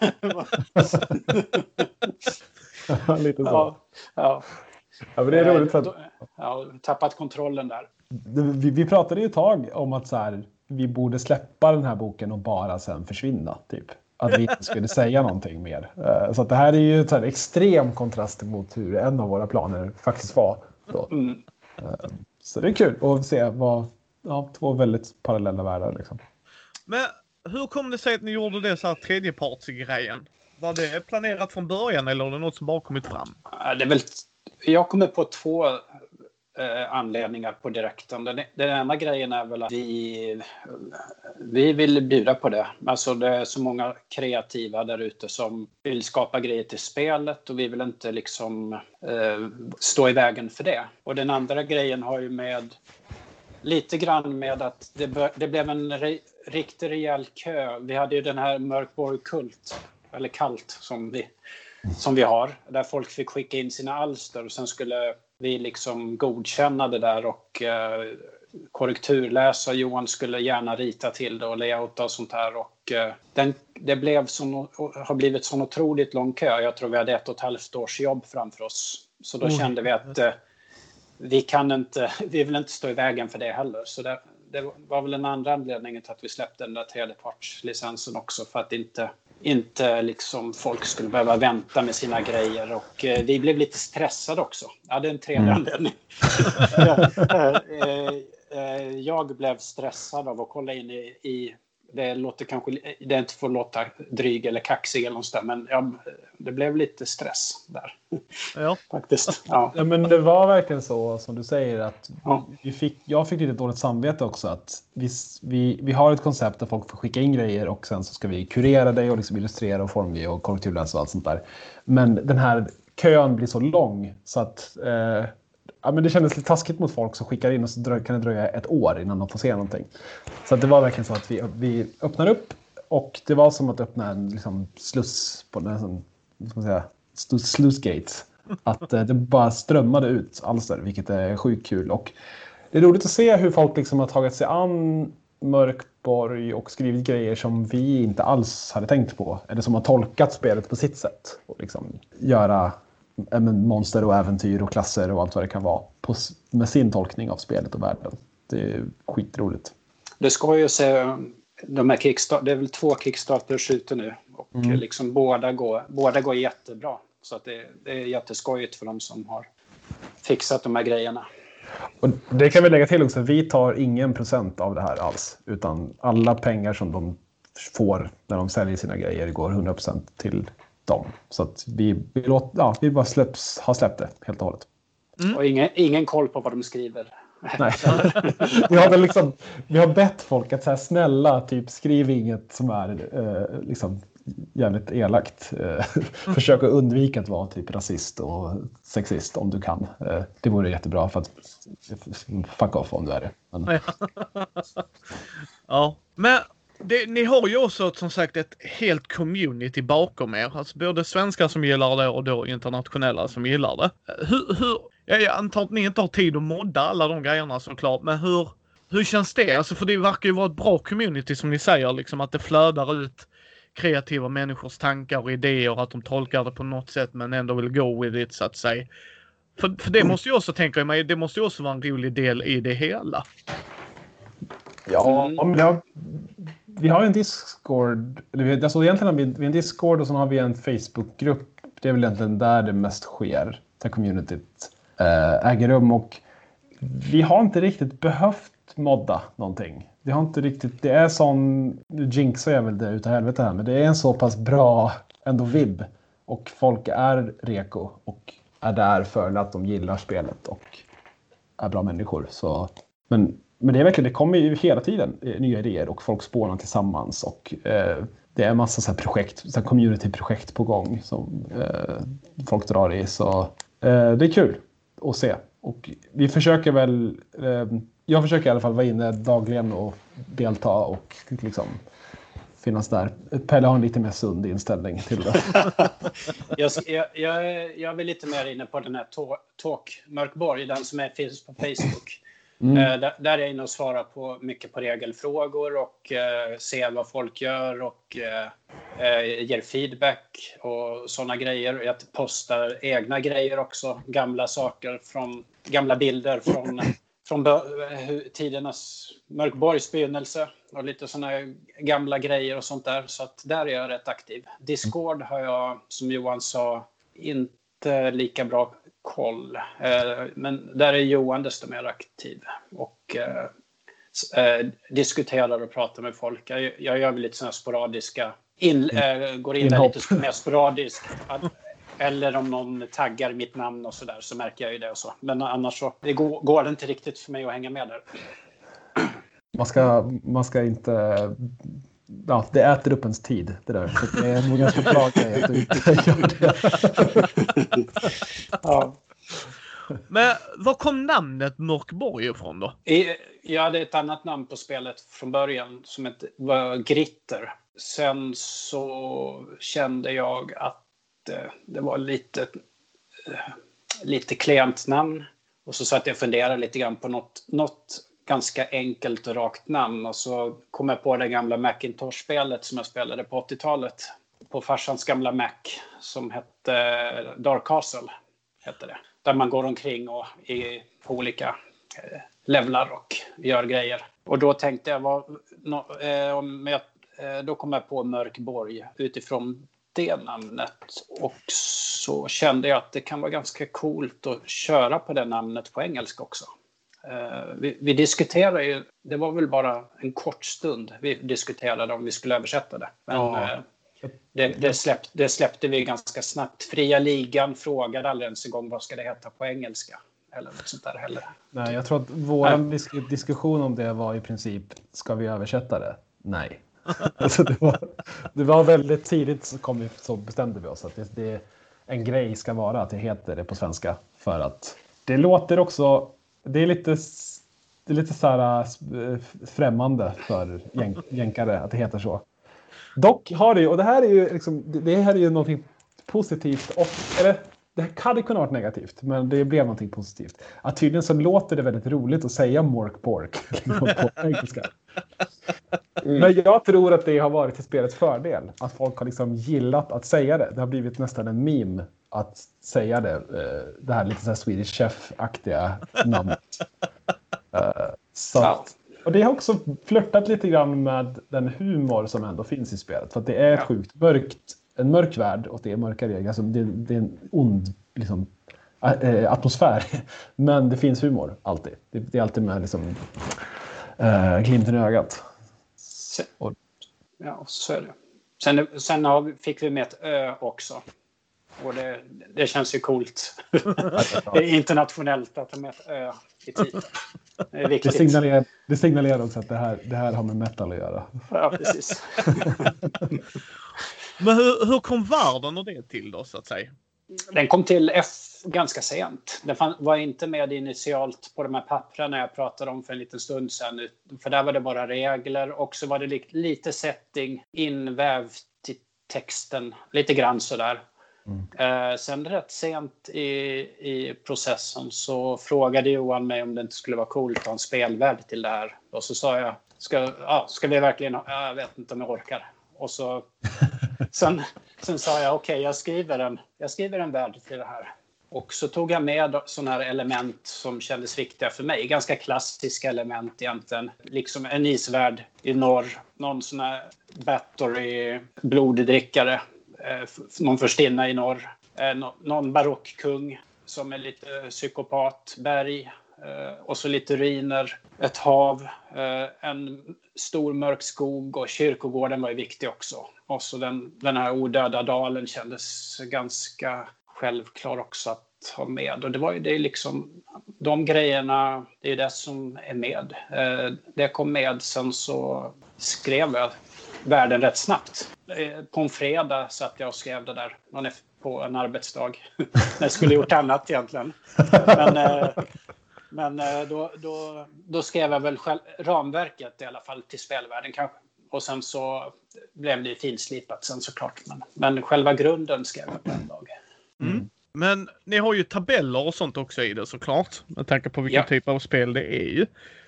Lite så. Ja, ja. ja men det är roligt. För att... Ja, tappat kontrollen där vi, vi pratade ju ett tag om att så här, vi borde släppa den här boken och bara sen försvinna. Typ. Att vi inte skulle säga någonting mer. Eh, så att det här är ju en extrem kontrast mot hur en av våra planer faktiskt var. Mm. Eh, så det är kul att se vad, ja, två väldigt parallella världar. Liksom. Men hur kom det sig att ni gjorde det så här tredjepartsgrejen? Var det planerat från början eller är det något som bara kommit fram? Det är väl, jag kommer på två eh, anledningar på direkten. Den, den ena grejen är väl att vi, vi vill bjuda på det. Alltså det är så många kreativa där ute som vill skapa grejer till spelet och vi vill inte liksom eh, stå i vägen för det. Och den andra grejen har ju med lite grann med att det, det blev en re, riktig rejäl kö. Vi hade ju den här Mörkborg Kult, eller Kalt som vi, som vi har, där folk fick skicka in sina alster och sen skulle vi liksom godkänna det där och eh, korrekturläsa. Johan skulle gärna rita till det och layouta och sånt här. Och, eh, den, det blev som, har blivit sån otroligt lång kö. Jag tror vi hade ett och ett halvt års jobb framför oss. Så då mm. kände vi att eh, vi kan inte, vi vill inte stå i vägen för det heller. Så det, det var väl en andra anledning till att vi släppte den där tredjepartslicensen också för att inte inte liksom folk skulle behöva vänta med sina grejer. Och eh, vi blev lite stressade också. Ja, det är en tredje mm. anledning. Eh, eh, jag blev stressad av att kolla in i, i det låter kanske, det inte får låta dryg eller kaxig eller något men ja, det blev lite stress där. Ja. Faktiskt. Ja. ja. men det var verkligen så som du säger att ja. vi fick, jag fick lite dåligt samvete också att vi, vi, vi har ett koncept där folk får skicka in grejer och sen så ska vi kurera det och liksom illustrera och formge och korrekturläsa och allt sånt där. Men den här kön blir så lång så att eh, ja, men det kändes lite taskigt mot folk som skickar in och så kan det dröja ett år innan de får se någonting. Så det var verkligen så att vi, vi öppnar upp och det var som att öppna en liksom, sluss på den, ska man säga, slussgate. Att eh, det bara strömmade ut alster, vilket är sjukt kul. Och det är roligt att se hur folk liksom har tagit sig an Mörkborg och skrivit grejer som vi inte alls hade tänkt på. Eller som har tolkat spelet på sitt sätt. Och liksom göra monster och äventyr och klasser och allt vad det kan vara på, med sin tolkning av spelet och världen. Det är skitroligt. Det ska ju se, de här kickstart, det är väl två Kickstarters ute nu och mm. liksom båda, går, båda går jättebra. Så att det, det är jätteskojigt för de som har fixat de här grejerna. Och det kan vi lägga till också, vi tar ingen procent av det här alls. Utan alla pengar som de får när de säljer sina grejer går 100 procent till dem. Så att vi, vi, låt, ja, vi bara släpps, har släppt det helt och hållet. Mm. Och ingen, ingen koll på vad de skriver. Nej. vi, har väl liksom, vi har bett folk att säga snälla, typ skriv inget som är eh, liksom, jävligt elakt. Eh, försök att undvika att vara typ rasist och sexist om du kan. Eh, det vore jättebra för att fuck off om du är det. Men... ja, men det, ni har ju också som sagt ett helt community bakom er. Alltså både svenskar som gillar det och då internationella som gillar det. Hur, hur, jag antar att ni inte har tid att modda alla de grejerna såklart, men hur, hur känns det? Alltså för det verkar ju vara ett bra community som ni säger, liksom att det flödar ut kreativa människors tankar och idéer, att de tolkar det på något sätt men ändå vill go with it så att säga. För, för det måste ju också, tänka mig, det måste ju också vara en rolig del i det hela. Ja, mm. ja vi har en Discord. Alltså egentligen har vi en Discord och sen har vi en Facebookgrupp. Det är väl egentligen där det mest sker, där communityt äh, äger rum. Och vi har inte riktigt behövt modda någonting. Det har inte riktigt, det är sån, nu jinxar jag väl det utav helvete här, men det är en så pass bra ändå vibb. Och folk är reko och är där för att de gillar spelet och är bra människor. Så, men, men det är verkligen, det kommer ju hela tiden eh, nya idéer och folk spånar tillsammans. Och eh, det är en massa så här projekt, så här community-projekt på gång som eh, folk drar i. Så eh, det är kul att se. Och vi försöker väl eh, jag försöker i alla fall vara inne dagligen och delta och liksom finnas där. Pelle har en lite mer sund inställning till det. jag, jag, jag, är väl lite mer inne på den här Talk Mörkborg, den som är, finns på Facebook. Mm. Eh, där, där, är jag inne och svarar på mycket på regelfrågor och eh, ser vad folk gör och eh, eh, ger feedback och sådana grejer. Jag postar egna grejer också, gamla saker från gamla bilder från från tidernas Mörkborgs begynnelse och lite sådana gamla grejer och sånt där. Så att där är jag rätt aktiv. Discord har jag, som Johan sa, inte lika bra koll. Eh, men där är Johan desto mer aktiv och eh, eh, diskuterar och pratar med folk. Jag, gör väl lite sådana sporadiska, in, går in där lite mer sporadiskt. Eller om någon taggar mitt namn och så där så märker jag ju det och så. Men annars så det går, går det inte riktigt för mig att hänga med där. Man ska, man ska inte... Ja, det äter upp ens tid det där. Så det är nog ganska bra grej att du inte gör det. ja. Men var kom namnet Mörkborg ifrån då? Jag hade ett annat namn på spelet från början som ett, var Gritter. Sen så kände jag att det var lite, lite klent namn. Och så satt jag och funderade lite grann på något, något ganska enkelt och rakt namn. Och så kom jag på det gamla Macintosh-spelet som jag spelade på 80-talet. På farsans gamla Mac som hette Dark Castle. Hette det. Där man går omkring och i, på olika eh, levlar och gör grejer. Och då tänkte jag, vad, no, eh, om jag, eh, då kom jag på Mörkborg utifrån det namnet. Och så kände jag att det kan vara ganska coolt att köra på det namnet på engelska också. Uh, vi, vi diskuterade ju, det var väl bara en kort stund vi diskuterade om vi skulle översätta det. Men ja. uh, det, det, släpp, det, släppte vi ganska snabbt. Fria ligan frågade aldrig ens en gång vad ska det heta på engelska. Eller något sånt där heller. Nej, jag tror att vår disk diskussion om det var i princip, ska vi översätta det? Nej. alltså det, var, det var väldigt tidigt så, kom vi, så bestämde vi oss att det, det, en grej ska vara att det heter det på svenska. För att det låter också, det är lite, det är lite så här äh, äh, främmande för jänkare att det heter så. Dock har det ju, och det här är ju, liksom, det här är ju någonting positivt, och, eller det hade kunnat vara negativt, men det blev någonting positivt. Att tydligen så låter det väldigt roligt att säga mork pork på engelska. Mm. Men jag tror att det har varit till spelets fördel. Att folk har liksom gillat att säga det. Det har blivit nästan en meme att säga det. Eh, det här lite så här Swedish Chef-aktiga namnet. Eh, så och det har också flörtat lite grann med den humor som ändå finns i spelet. För att det är sjukt mörkt. En mörk värld och det är mörka regler. Alltså det, det är en ond liksom, eh, atmosfär. Men det finns humor alltid. Det, det är alltid med liksom, äh, glimten i ögat. Sen, ja, så är det. Sen, sen har, fick vi med ett ö också. Och det, det känns ju coolt. internationellt att de är ö i titeln. Det är. Det signalerar, det signalerar också att det här, det här har med metal att göra. Ja, precis. Men hur, hur kom världen och det till då, så att säga? Den kom till F ganska sent. Den var inte med initialt på de här papperna jag pratade om för en liten stund sedan. För där var det bara regler och så var det lite setting invävt i texten. Lite grann sådär. Mm. sen rätt sent i, i processen så frågade Johan mig om det inte skulle vara coolt att ha en spelvärld till det här. Och så sa jag, ska, ja, ska vi verkligen ha? Jag vet inte om jag orkar. Och så, sen, sen sa jag okej, okay, jag, skriver en, jag skriver en värld till det här. Och så tog jag med sådana här element som kändes viktiga för mig. Ganska klassiska element egentligen. Liksom en isvärld i norr. Någon sån här battery-bloddrickare. Eh, någon förstinna i norr. Eh, någon barockkung som är lite psykopat. Berg. Eh, och så lite ruiner. Ett hav. Eh, en stor mörk skog och kyrkogården var ju viktig också. Och så den, den här odöda dalen kändes ganska självklar också att ha med. Och det var ju det liksom, de grejerna, det är det som är med. Eh, det kom med, sen så skrev jag världen rätt snabbt. På en fredag satt jag och skrev det där på en arbetsdag. När jag skulle gjort annat egentligen. Men, men då, då, då skrev jag väl själv, ramverket i alla fall till spelvärlden kanske. Och sen så blev det finslipat sen såklart. Men, men själva grunden skrev jag på en dag. Mm. Men ni har ju tabeller och sånt också i det såklart. Med tanke på vilken ja. typ av spel det är ju.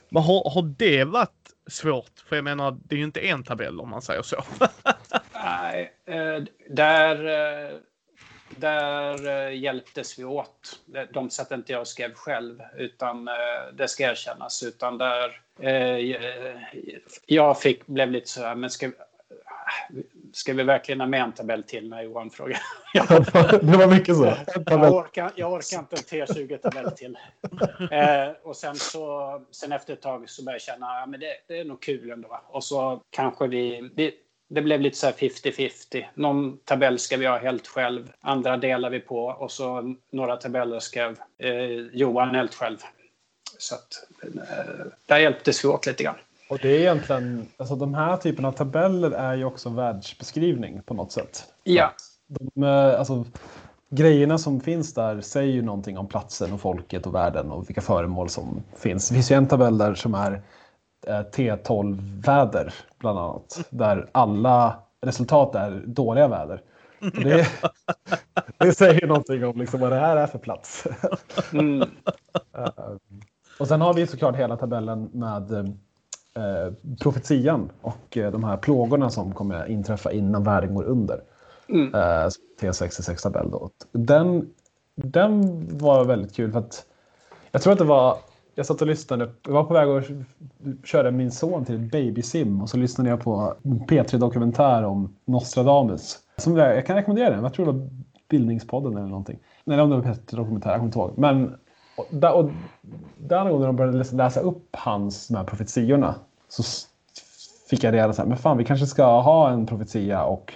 Men har, har det varit svårt? För jag menar, det är ju inte en tabell om man säger så. Nej, eh, där, eh, där eh, hjälptes vi åt. De satt inte jag och skrev själv, utan det ska erkännas. Utan där jag fick, blev lite så här, men ska, Ska vi verkligen ha med en tabell till när Johan frågar? det var mycket så. Jag orkar, jag orkar inte en T20-tabell till. Eh, och sen, så, sen efter ett tag så började jag känna att ja, det, det är nog kul ändå. Och så kanske vi, vi det blev lite så 50-50. Någon tabell ska vi ha helt själv, andra delar vi på och så några tabeller skrev eh, Johan helt själv. Så att, eh, där hjälptes vi åt lite grann. Och det är egentligen, alltså de här typerna av tabeller är ju också världsbeskrivning på något sätt. Ja. De, eh, alltså, grejerna som finns där säger ju någonting om platsen och folket och världen och vilka föremål som finns. Det finns ju en tabell där som är T12-väder bland annat. Där alla resultat är dåliga väder. Det, det, säger någonting om liksom vad det här är för plats. Mm. Eh, och sen har vi såklart hela tabellen med eh, profetian och eh, de här plågorna som kommer inträffa innan världen går under. Mm. Eh, T66-tabell då. Den, den var väldigt kul för att jag tror att det var jag satt och lyssnade. Jag var på väg att köra min son till ett babysim och så lyssnade jag på P3 Dokumentär om Nostradamus. Som jag, jag kan rekommendera den. Jag tror det var Bildningspodden eller någonting. Nej, om det var P3 Dokumentär, jag kommer inte ihåg. Men och där, och där när de började läsa upp hans de här profetiorna så fick jag reda på men fan vi kanske ska ha en profetia och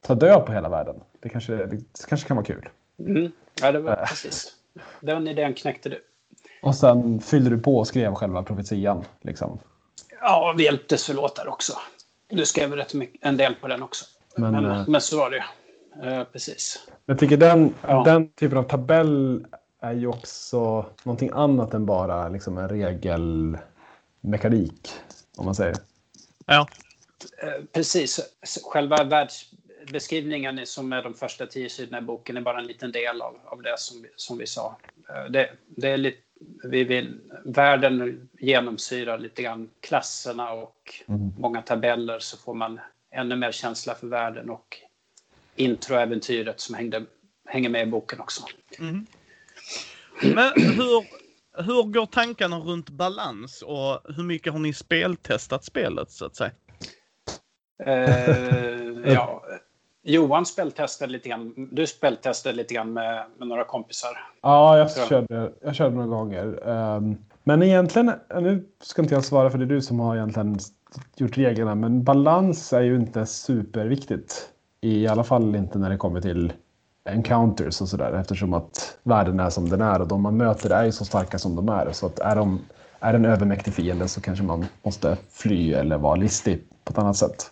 ta död på hela världen. Det kanske, det kanske kan vara kul. Mm. Ja, det var precis. Den idén knäckte du. Och sen fyllde du på och skrev själva profetian. Liksom. Ja, vi hjälptes väl åt där också. Du skrev rätt mycket, en del på den också. Men, men, äh, men så var det uh, precis. Jag tycker den, ja. den typen av tabell är ju också någonting annat än bara liksom en regelmekanik, om man säger. Ja. Eh, precis. Själva världsbeskrivningen som är de första tio sidorna i boken är bara en liten del av, av det som vi, som vi sa. Eh, det, det är lite, vi vill, världen genomsyrar lite grann klasserna och mm. många tabeller så får man ännu mer känsla för världen och introäventyret som hängde, hänger med i boken också. Mm. Men hur, hur går tankarna runt balans och hur mycket har ni speltestat spelet så att säga? Uh, ja, Johan speltestade lite grann. Du speltestade lite grann med, med några kompisar. Ja, jag körde, jag körde några gånger. Um, men egentligen, nu ska inte jag svara för det är du som har egentligen gjort reglerna, men balans är ju inte superviktigt. I alla fall inte när det kommer till encounters och sådär eftersom att världen är som den är och de man möter är ju så starka som de är. Så att är, de, är en övermäktig fiende så kanske man måste fly eller vara listig på ett annat sätt.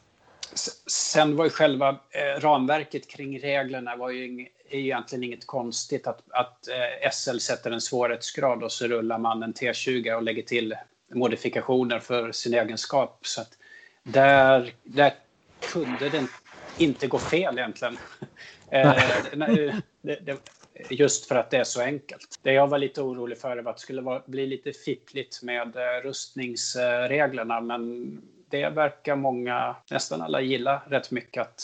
Sen var ju själva eh, ramverket kring reglerna var ju egentligen inget konstigt. Att, att eh, SL sätter en svårighetsgrad och så rullar man en T20 och lägger till modifikationer för sin egenskap. Så att där, där kunde det inte gå fel egentligen. Eh, just för att det är så enkelt. Det jag var lite orolig för var att det skulle bli lite fippligt med rustningsreglerna men det verkar många, nästan alla gilla rätt mycket att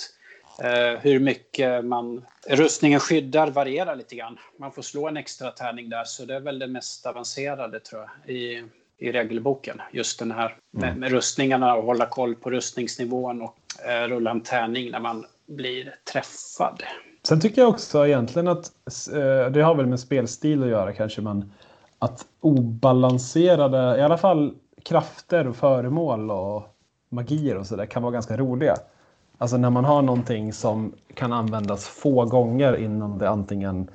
eh, hur mycket man, rustningen skyddar varierar lite grann. Man får slå en extra tärning där så det är väl det mest avancerade tror jag i, i regelboken. Just den här med, mm. med rustningarna och hålla koll på rustningsnivån och eh, rulla en tärning när man blir träffad. Sen tycker jag också egentligen att, eh, det har väl med spelstil att göra kanske, men att obalanserade, i alla fall krafter och föremål och magier och sådär kan vara ganska roliga. Alltså när man har någonting som kan användas få gånger innan det antingen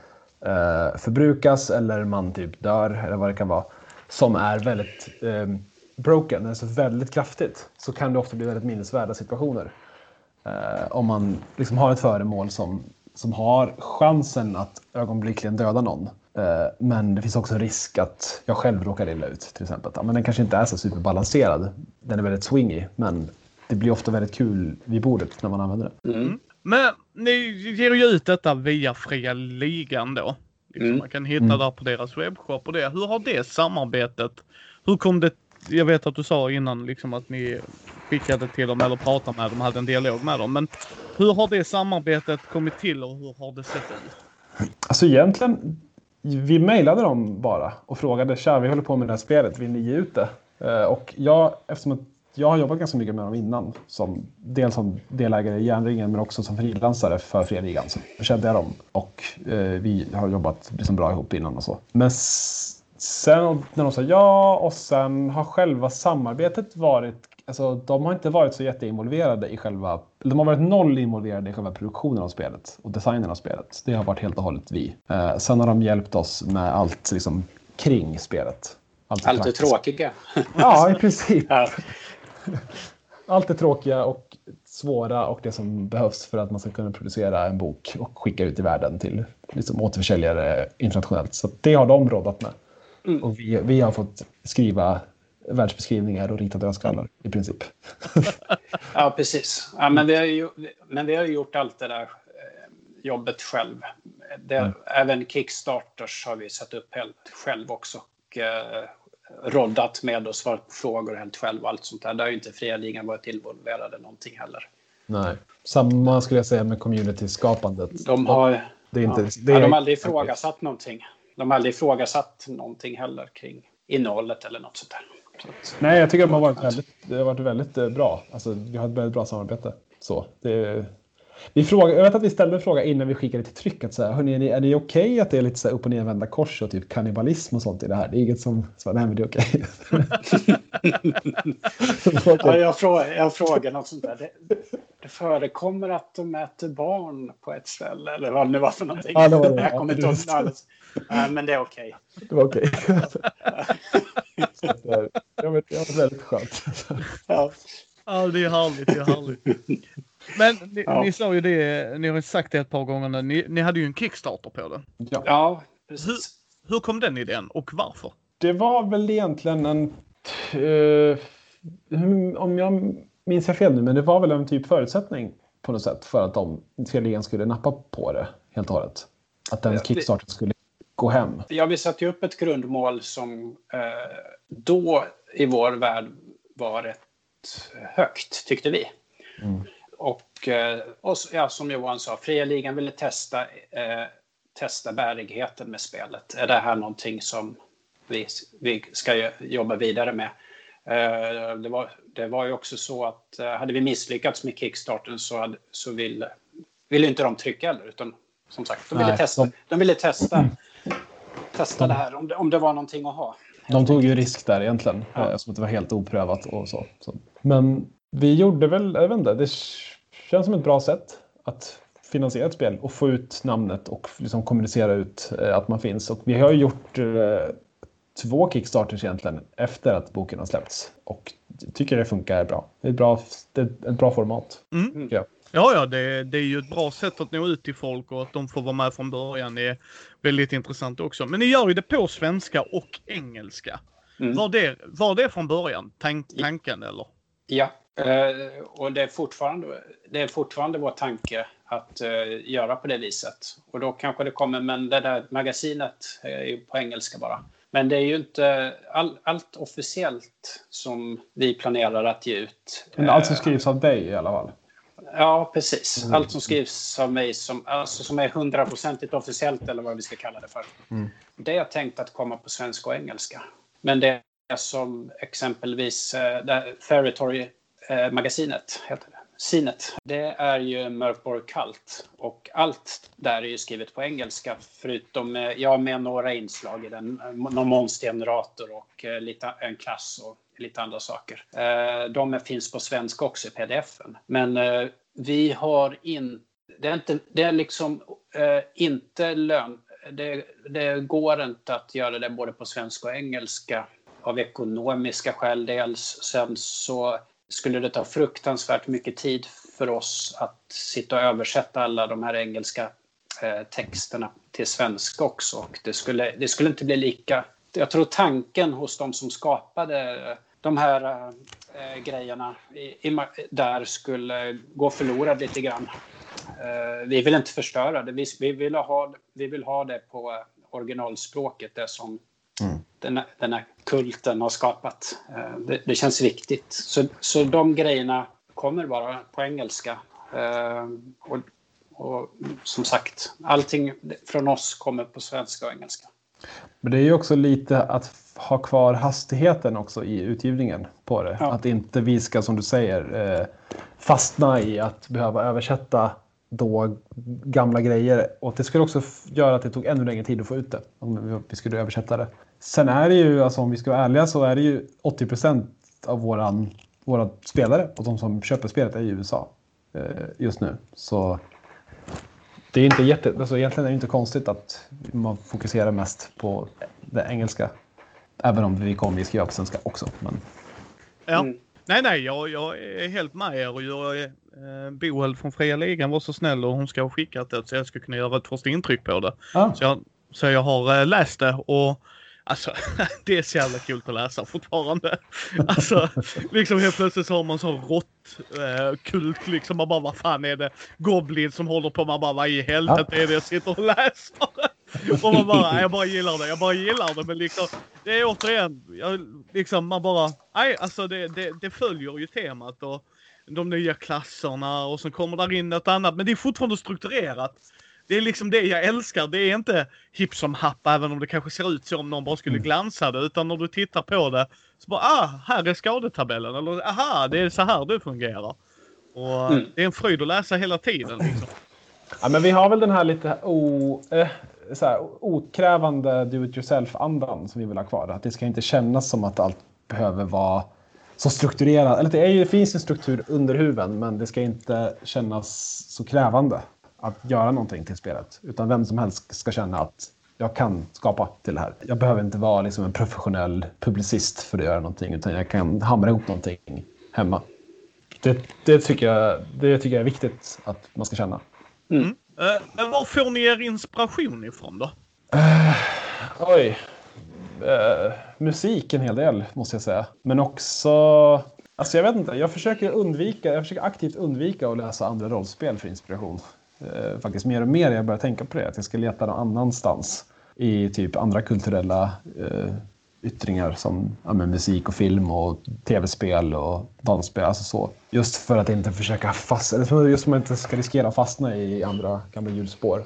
eh, förbrukas eller man typ dör eller vad det kan vara. Som är väldigt eh, broken, alltså väldigt kraftigt. Så kan det ofta bli väldigt minnesvärda situationer. Eh, om man liksom har ett föremål som, som har chansen att ögonblickligen döda någon. Eh, men det finns också risk att jag själv råkar illa ut till exempel. Ja, men den kanske inte är så superbalanserad. Den är väldigt swingy, men det blir ofta väldigt kul vid bordet när man använder det. Mm. Men ni ger ju ut detta via Fria Ligan då. Liksom mm. Man kan hitta mm. där på deras webbshop och det. Hur har det samarbetet? Hur kom det? Jag vet att du sa innan liksom att ni skickade till dem eller pratade med dem, hade en dialog med dem. Men hur har det samarbetet kommit till och hur har det sett ut? Alltså egentligen, vi mejlade dem bara och frågade tja, vi håller på med det här spelet, vill ni ge ut det? Eh, och jag, eftersom att jag har jobbat ganska mycket med dem innan, som, dels som delägare i Järnringen men också som frilansare för Fredrigan. Så kände jag dem och eh, vi har jobbat liksom bra ihop innan och så. Men sen när de sa ja och sen har själva samarbetet varit Alltså, de har inte varit så jätteinvolverade i själva... De har varit noll involverade i själva produktionen av spelet och designen av spelet. Det har varit helt och hållet vi. Eh, sen har de hjälpt oss med allt liksom, kring spelet. Allt, allt det tråkiga. Ja, i princip. ja. Allt det tråkiga och svåra och det som behövs för att man ska kunna producera en bok och skicka ut i världen till liksom, återförsäljare internationellt. Så det har de rådat med. Mm. Och vi, vi har fått skriva världsbeskrivningar och rita dödskallar i princip. ja, precis. Ja, men, vi har ju, men vi har gjort allt det där eh, jobbet själv. Det, mm. Även Kickstarters har vi satt upp helt själv också. Och, eh, roddat med och svarat på frågor helt själv och allt sånt där. Där har ju inte fria ligan varit involverade någonting heller. Nej, samma skulle jag säga med community-skapandet. De har, det är inte, ja, det är, ja, de har aldrig ifrågasatt någonting. De har aldrig ifrågasatt någonting heller kring innehållet eller något sånt där. Att... Nej, jag tycker att de har varit väldigt, det har varit väldigt eh, bra. Alltså, vi har ett väldigt bra samarbete. Så, det, vi fråga, jag vet att vi ställde en fråga innan vi skickade till tryck. Att så här, hörni, är ni, är ni okej okay att det är lite så här upp och nervända kors och typ kannibalism och sånt i det här? Det är inget som... Så, nej, men det är okej. Okay. ja, jag, frågar, jag frågar något sånt där. Det, det förekommer att de äter barn på ett ställe eller vad det nu var för någonting. Ja, det var det. Jag kommer inte ihåg. Nej, men det är okej. Okay. Det var okej. Okay. det var väldigt skönt. ja. ja, det är härligt. Det är härligt. Men ni, ja. ni sa ju det, ni har sagt det ett par gånger nu, ni, ni hade ju en Kickstarter på det. Ja, ja precis. Hur, hur kom den idén och varför? Det var väl egentligen en... Uh, om jag minns jag fel nu, men det var väl en typ förutsättning på något sätt för att de tredje skulle nappa på det helt och hållet. Att den Kickstarter skulle gå hem. Ja, vi satte ju upp ett grundmål som eh, då i vår värld var rätt högt, tyckte vi. Mm. Och, eh, och ja, som Johan sa, fria ligan ville testa, eh, testa bärigheten med spelet. Är det här någonting som vi, vi ska jobba vidare med? Eh, det, var, det var ju också så att eh, hade vi misslyckats med kickstarten så, hade, så ville, ville inte de trycka heller. Utan som sagt, de ville Nej, testa, de... de ville testa, testa det här om det, om det var någonting att ha. De tog ju risk där egentligen, ja. eftersom det var helt oprövat och så. Men vi gjorde väl, jag vet inte, det känns som ett bra sätt att finansiera ett spel och få ut namnet och liksom kommunicera ut eh, att man finns. Och vi har gjort eh, två Kickstarters egentligen efter att boken har släppts och tycker det funkar bra. Det är ett bra, det är ett bra format. Mm. Ja. Ja, ja, det, det, är ju ett bra sätt att nå ut till folk och att de får vara med från början är väldigt intressant också. Men ni gör ju det på svenska och engelska. Mm. Var, det, var det från början tank, tanken eller? Ja, eh, och det är, fortfarande, det är fortfarande vår tanke att uh, göra på det viset. Och då kanske det kommer, men det där magasinet är ju på engelska bara. Men det är ju inte all, allt officiellt som vi planerar att ge ut. Men allt som skrivs av dig i alla fall? Ja, precis. Mm. Allt som skrivs av mig som, alltså, som är hundraprocentigt officiellt eller vad vi ska kalla det för. Mm. Det är tänkt att komma på svenska och engelska. Men det är som exempelvis eh, Fairytory-magasinet, eh, heter det. Sinet. Det är ju Murphborg Cult och allt där är ju skrivet på engelska förutom, eh, ja, med några inslag i den. Eh, någon monstergenerator och eh, lite, en klass och lite andra saker. Eh, de finns på svenska också i pdf-en. Men eh, vi har inte, det är inte, det är liksom eh, inte lön, det, det går inte att göra det både på svenska och engelska av ekonomiska skäl dels. Sen så skulle det ta fruktansvärt mycket tid för oss att sitta och översätta alla de här engelska eh, texterna till svenska också. Och det, skulle, det skulle inte bli lika... Jag tror tanken hos de som skapade eh, de här äh, grejerna i, i, där skulle gå förlorad lite grann. Eh, vi vill inte förstöra det. Vi, vi, vill ha, vi vill ha det på originalspråket, det som mm den, den här kulten har skapat. Eh, det, det, känns viktigt. Så, så de grejerna kommer bara på engelska. Eh, och, och som sagt, allting från oss kommer på svenska och engelska. Men det är ju också lite att ha kvar hastigheten också i utgivningen på det. Ja. Att inte vi ska, som du säger, eh, fastna i att behöva översätta då gamla grejer. Och det skulle också göra att det tog ännu längre tid att få ut det om vi skulle översätta det. Sen är det ju, alltså om vi ska vara ärliga, så är det ju 80 procent av våran, våra spelare och de som köper spelet är i USA eh, just nu. Så det är inte jätte, alltså egentligen är det inte konstigt att man fokuserar mest på det engelska. Även om vi kommer att skriva på svenska också. Men... Ja. Mm. Nej, nej, jag, jag är helt med er och jag, eh, Boel från Fria Ligan var så snäll och hon ska ha skickat det så jag ska kunna göra ett första intryck på det. Ah. Så, jag, så jag har eh, läst det och Alltså, det är så jävla kul att läsa fortfarande. Alltså, liksom helt plötsligt så har man sån råttkult eh, liksom. Man bara, vad fan är det? Goblin som håller på. Man bara, vad i helvete är det jag sitter och läser? Och man bara, jag bara gillar det. Jag bara gillar det. Men liksom, det är återigen, jag, liksom man bara, nej alltså det, det, det följer ju temat och de nya klasserna och så kommer där in något annat. Men det är fortfarande strukturerat. Det är liksom det jag älskar. Det är inte hipp som happ, även om det kanske ser ut så om någon bara skulle mm. glansa det. Utan när du tittar på det, så bara ah, här är skadetabellen. Eller aha, det är så här det fungerar. Och mm. det är en fröjd att läsa hela tiden. Liksom. Ja, men vi har väl den här lite o, eh, så här, okrävande do it yourself-andan som vi vill ha kvar. Att det ska inte kännas som att allt behöver vara så strukturerat. Eller det, är, det finns en struktur under huven, men det ska inte kännas så krävande att göra någonting till spelet. Utan vem som helst ska känna att jag kan skapa till det här. Jag behöver inte vara liksom en professionell publicist för att göra någonting, utan jag kan hamra ihop någonting hemma. Det, det, tycker, jag, det tycker jag är viktigt att man ska känna. Mm. Uh, var får ni er inspiration ifrån då? Uh, oj. Uh, musik en hel del, måste jag säga. Men också... Alltså jag vet inte, jag försöker undvika, jag försöker aktivt undvika att läsa andra rollspel för inspiration eh, faktiskt mer och mer jag börjar tänka på det. Att jag ska leta någon annanstans i typ andra kulturella eh, yttringar som ja, musik och film och tv-spel och dansspel. Alltså så. Just för att inte försöka fastna, just för att inte ska riskera att fastna i andra gamla hjulspår.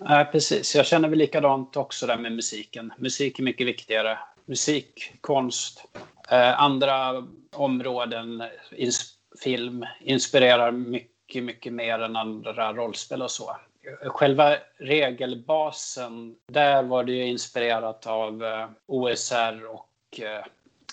Nej, precis. Jag känner väl likadant också där med musiken. Musik är mycket viktigare. Musik, konst, eh, andra områden, ins film inspirerar mycket mycket, mycket mer än andra rollspel och så. Själva regelbasen, där var det ju inspirerat av eh, OSR och eh,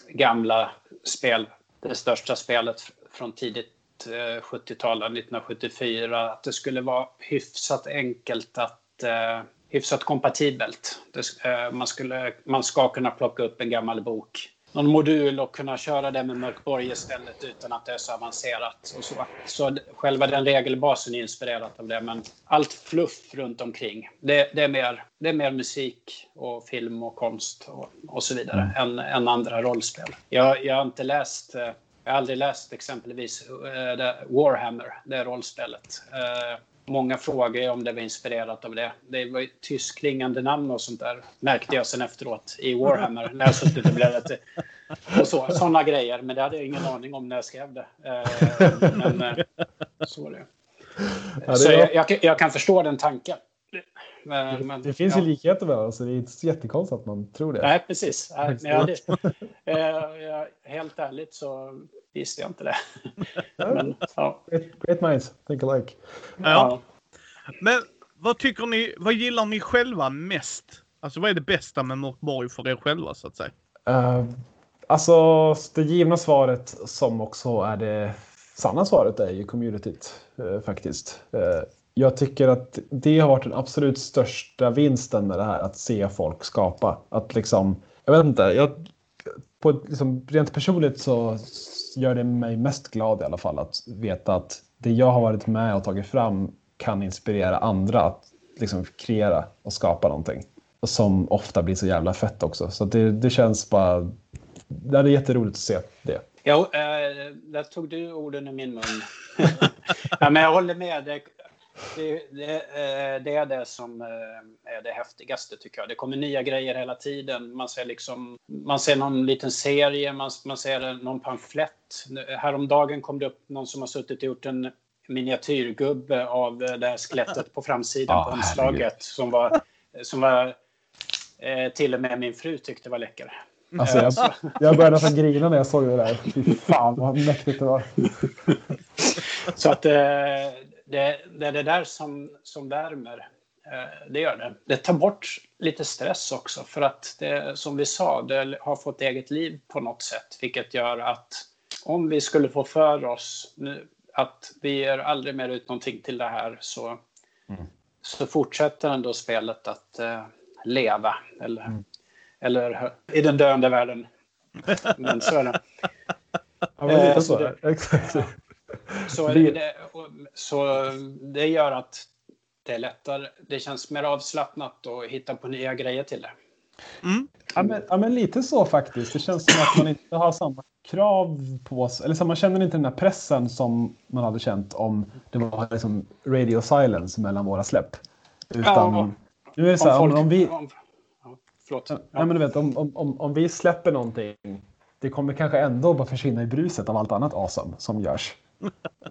gamla spel. Det största spelet från tidigt eh, 70-tal, 1974, att det skulle vara hyfsat enkelt att eh, hyfsat kompatibelt. Det, eh, man, skulle, man ska kunna plocka upp en gammal bok någon modul och kunna köra det med Mörkborg istället utan att det är så avancerat. Och så. så själva den regelbasen är inspirerat av det, men allt fluff runt omkring, det, det är, mer, det är mer musik och film och konst och, och så vidare mm. än, än andra rollspel. Jag, jag har inte läst eh, jag har aldrig läst exempelvis uh, Warhammer, det rollspelet. Många frågar om det var inspirerat av det. Det var ju tyskklingande namn och sånt där märkte jag sen efteråt i Warhammer när jag suttit och bläddrat. Och så, sådana grejer, men det hade jag ingen aning om när jag skrev det. Eh, men eh, så var det. Så jag, jag, jag kan förstå den tanken. Men, det, det finns ja. ju likheter med så det är inte så jättekonstigt att man tror det. Nej, precis. Nej, men jag, det, helt ärligt så visste jag inte det. Men, ja. great, great minds think alike. Ja. ja. Men vad tycker ni, vad gillar ni själva mest? Alltså vad är det bästa med Mörkborg för er själva så att säga? Uh, alltså det givna svaret som också är det sanna svaret är ju communityt uh, faktiskt. Uh, jag tycker att det har varit den absolut största vinsten med det här, att se folk skapa. Att liksom, jag vet inte, jag, på, liksom, rent personligt så gör det mig mest glad i alla fall att veta att det jag har varit med och tagit fram kan inspirera andra att liksom kreera och skapa någonting. Som ofta blir så jävla fett också. Så det, det känns bara... Det är jätteroligt att se det. Ja, äh, där tog du orden i min mun. ja, men jag håller med. Det, det, det, eh, det, är det som eh, är det häftigaste tycker jag. Det kommer nya grejer hela tiden. Man ser, liksom, man ser någon liten serie, man, man ser någon pamflett. Häromdagen kom det upp någon som har suttit och gjort en miniatyrgubbe av det här skelettet på framsidan oh, på omslaget som var, som var eh, till och med min fru tyckte var läcker. Alltså jag, jag började nästan grina när jag såg det där. Fy fan vad mäktigt det var. Så att det, det är det där som, som värmer. Eh, det gör det. Det tar bort lite stress också för att det, som vi sa, det har fått eget liv på något sätt, vilket gör att om vi skulle få för oss nu, att vi ger aldrig mer ut någonting till det här så, mm. så fortsätter ändå spelet att uh, leva. Eller, mm. eller i den döende världen. Men så är det. Ja, men så. Det, Exakt. Så det, så det gör att det är lättare. Det känns mer avslappnat att hitta på nya grejer till det. Mm. Ja, men, ja, men lite så faktiskt. Det känns som att man inte har samma krav på sig. Eller så man känner inte den där pressen som man hade känt om det var liksom radio silence mellan våra släpp. Utan ja, nu är det så här, om, folk, om vi... Om, ja, förlåt. Ja. men du vet, om, om, om vi släpper någonting det kommer kanske ändå bara försvinna i bruset av allt annat awesome som görs.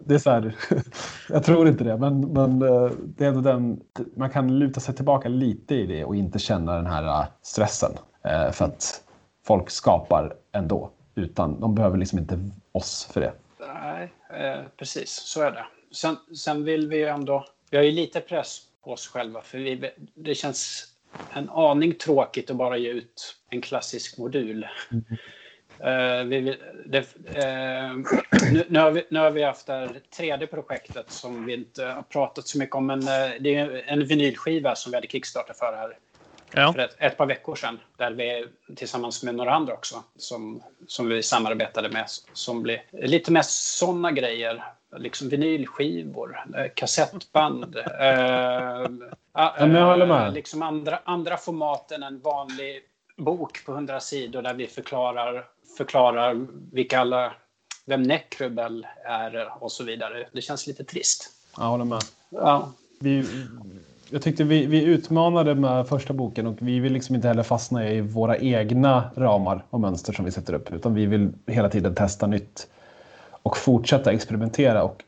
Det är så här, jag tror inte det, men, men eh, det är ändå den, man kan luta sig tillbaka lite i det och inte känna den här eh, stressen. Eh, för att folk skapar ändå, utan de behöver liksom inte oss för det. Nej, precis så är det. Sen, sen vill vi ju ändå, vi har ju lite press på oss själva för vi, det känns en aning tråkigt att bara ge ut en klassisk modul. Mm. Uh, vi, det, uh, nu, nu, har vi, nu har vi haft det här tredje projektet som vi inte har pratat så mycket om. Men uh, det är en vinylskiva som vi hade kickstartat för här ja. för ett, ett, par veckor sedan. Där vi tillsammans med några andra också som, som vi samarbetade med. Som blir lite mer sådana grejer. Liksom vinylskivor, kassettband. ja, liksom andra, andra format än en vanlig bok på 100 sidor där vi förklarar förklarar vilka alla, vem Necrobel är och så vidare. Det känns lite trist. Jag håller med. Ja. Vi, jag tyckte vi, vi utmanade med första boken och vi vill liksom inte heller fastna i våra egna ramar och mönster som vi sätter upp utan vi vill hela tiden testa nytt och fortsätta experimentera och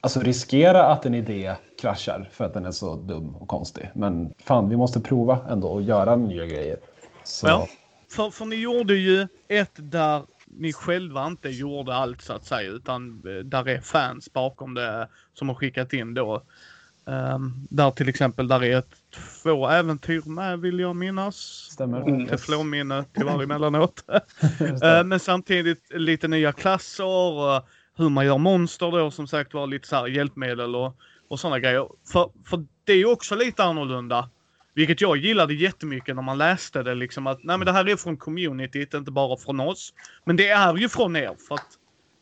alltså riskera att en idé kraschar för att den är så dum och konstig. Men fan, vi måste prova ändå och göra nya grejer. Så. Ja för, för ni gjorde ju ett där ni själva inte gjorde allt så att säga utan eh, där är fans bakom det som har skickat in då. Um, där till exempel där är ett, två äventyr med vill jag minnas. Stämmer. Mm. Teflonminne tyvärr emellanåt. uh, men samtidigt lite nya klasser. hur man gör monster då som sagt var lite så här hjälpmedel och, och sådana grejer. För, för det är ju också lite annorlunda. Vilket jag gillade jättemycket när man läste det liksom att nej men det här är från communityt, inte bara från oss. Men det är ju från er för att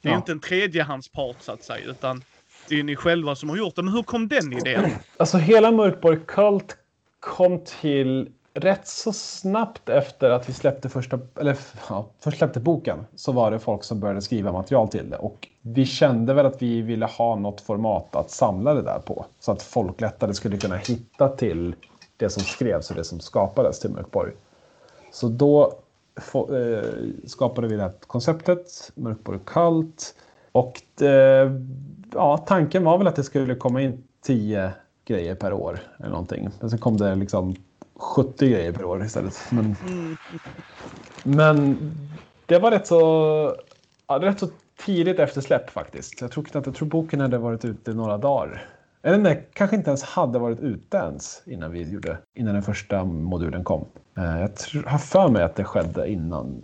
det är ja. inte en tredjehandspart så att säga utan det är ni själva som har gjort det. Men hur kom den idén? Alltså hela Mörkborg Cult kom till rätt så snabbt efter att vi släppte första, eller ja, först släppte boken så var det folk som började skriva material till det och vi kände väl att vi ville ha något format att samla det där på så att folk lättare skulle kunna hitta till det som skrevs och det som skapades till Mörkborg. Så då få, eh, skapade vi det här konceptet, Mörkborg Kult. och det, ja, tanken var väl att det skulle komma in tio grejer per år eller någonting. Men sen kom det liksom 70 grejer per år istället. Men, mm. men det var rätt så, ja, rätt så tidigt efter släpp faktiskt. Jag tror, jag tror boken hade varit ute några dagar. Eller nej, kanske inte ens hade varit ute ens innan vi gjorde, innan den första modulen kom. Eh, jag har för mig att det skedde innan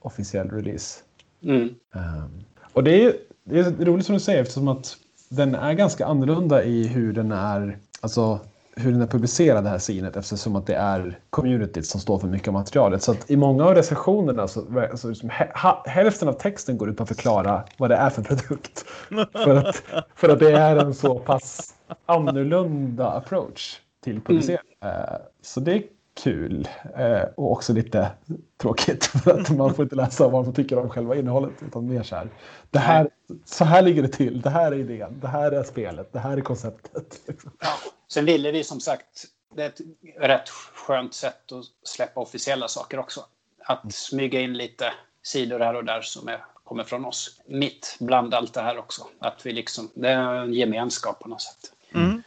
officiell release. Mm. Um, och det är, det är roligt som du säger eftersom att den är ganska annorlunda i hur den är, alltså hur den är publicerad det här sinet eftersom att det är communityt som står för mycket av materialet. Så att i många av recensionerna så alltså liksom, hälften av texten går ut på att förklara vad det är för produkt. för, att, för att det är en så pass annorlunda approach till publicering. Mm. Uh, så det kul uh, och också lite tråkigt för att man får inte läsa vad man tycker om själva innehållet utan mer så här. Det här så här ligger det till. Det här är idén. Det här är spelet. Det här är konceptet. Ja. Sen ville vi som sagt, det är ett rätt skönt sätt att släppa officiella saker också. Att mm. smyga in lite sidor här och där som är, kommer från oss. Mitt bland allt det här också. Att vi liksom, det är en gemenskap på något sätt. Mm.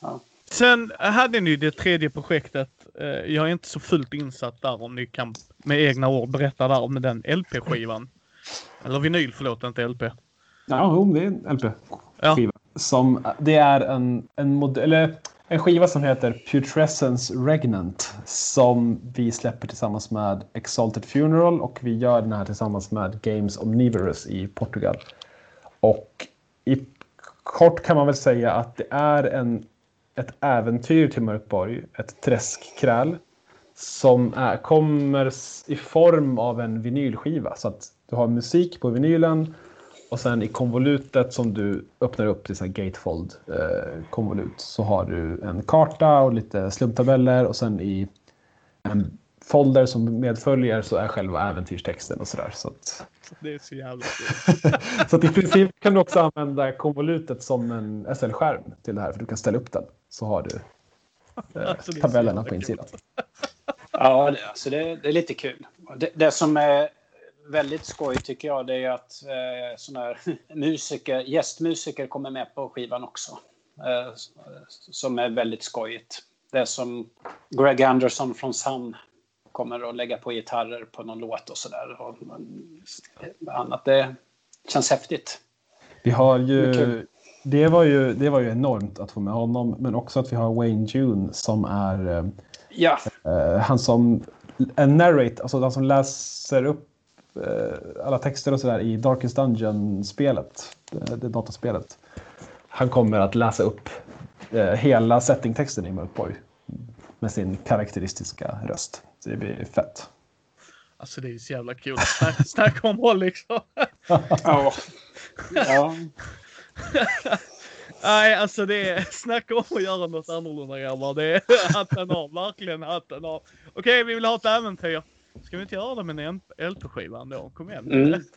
Ja. Sen hade ni det tredje projektet. Eh, jag är inte så fullt insatt där om ni kan med egna ord berätta där med den LP-skivan. Eller vinyl, förlåt, inte LP. Ja, det är en LP-skiva. Ja. Som, det är en, en, modell, eller en skiva som heter Putrescence Regnant som vi släpper tillsammans med Exalted Funeral och vi gör den här tillsammans med Games Omnivorous i Portugal. Och i kort kan man väl säga att det är en, ett äventyr till Mörkborg, ett träskkräl som är, kommer i form av en vinylskiva. Så att du har musik på vinylen och sen i konvolutet som du öppnar upp till så gatefold eh, konvolut så har du en karta och lite slumptabeller och sen i en folder som medföljer så är själva äventyrstexten och sådär. Så att... Det är så jävla Så att i princip kan du också använda konvolutet som en SL-skärm till det här för du kan ställa upp den så har du eh, alltså, tabellerna på insidan. Ja, det, alltså det, det, är lite kul. Det, det som är väldigt skoj tycker jag det är att eh, såna här musiker, gästmusiker kommer med på skivan också. Eh, som är väldigt skojigt. Det som Greg Anderson från Sun kommer att lägga på gitarrer på någon låt och sådär. Annat det känns häftigt. Vi har ju, det var ju, det var ju enormt att få med honom, men också att vi har Wayne June som är eh, ja. eh, han som en narrate, alltså han som läser upp Eh, alla texter och sådär i Darkest Dungeon-spelet, det, det dataspelet. Han kommer att läsa upp eh, hela settingtexten i Mörkborg med sin karaktäristiska röst. Det blir fett. Alltså det är så jävla kul. Snacka om håll liksom. ja. ja. Nej, alltså det är snacka om att göra något annorlunda grabbar. Det är hatten av, verkligen hatten av. Okej, vi vill ha ett äventyr. Ska vi inte göra det med en LP-skiva ändå? Kom igen. Mm.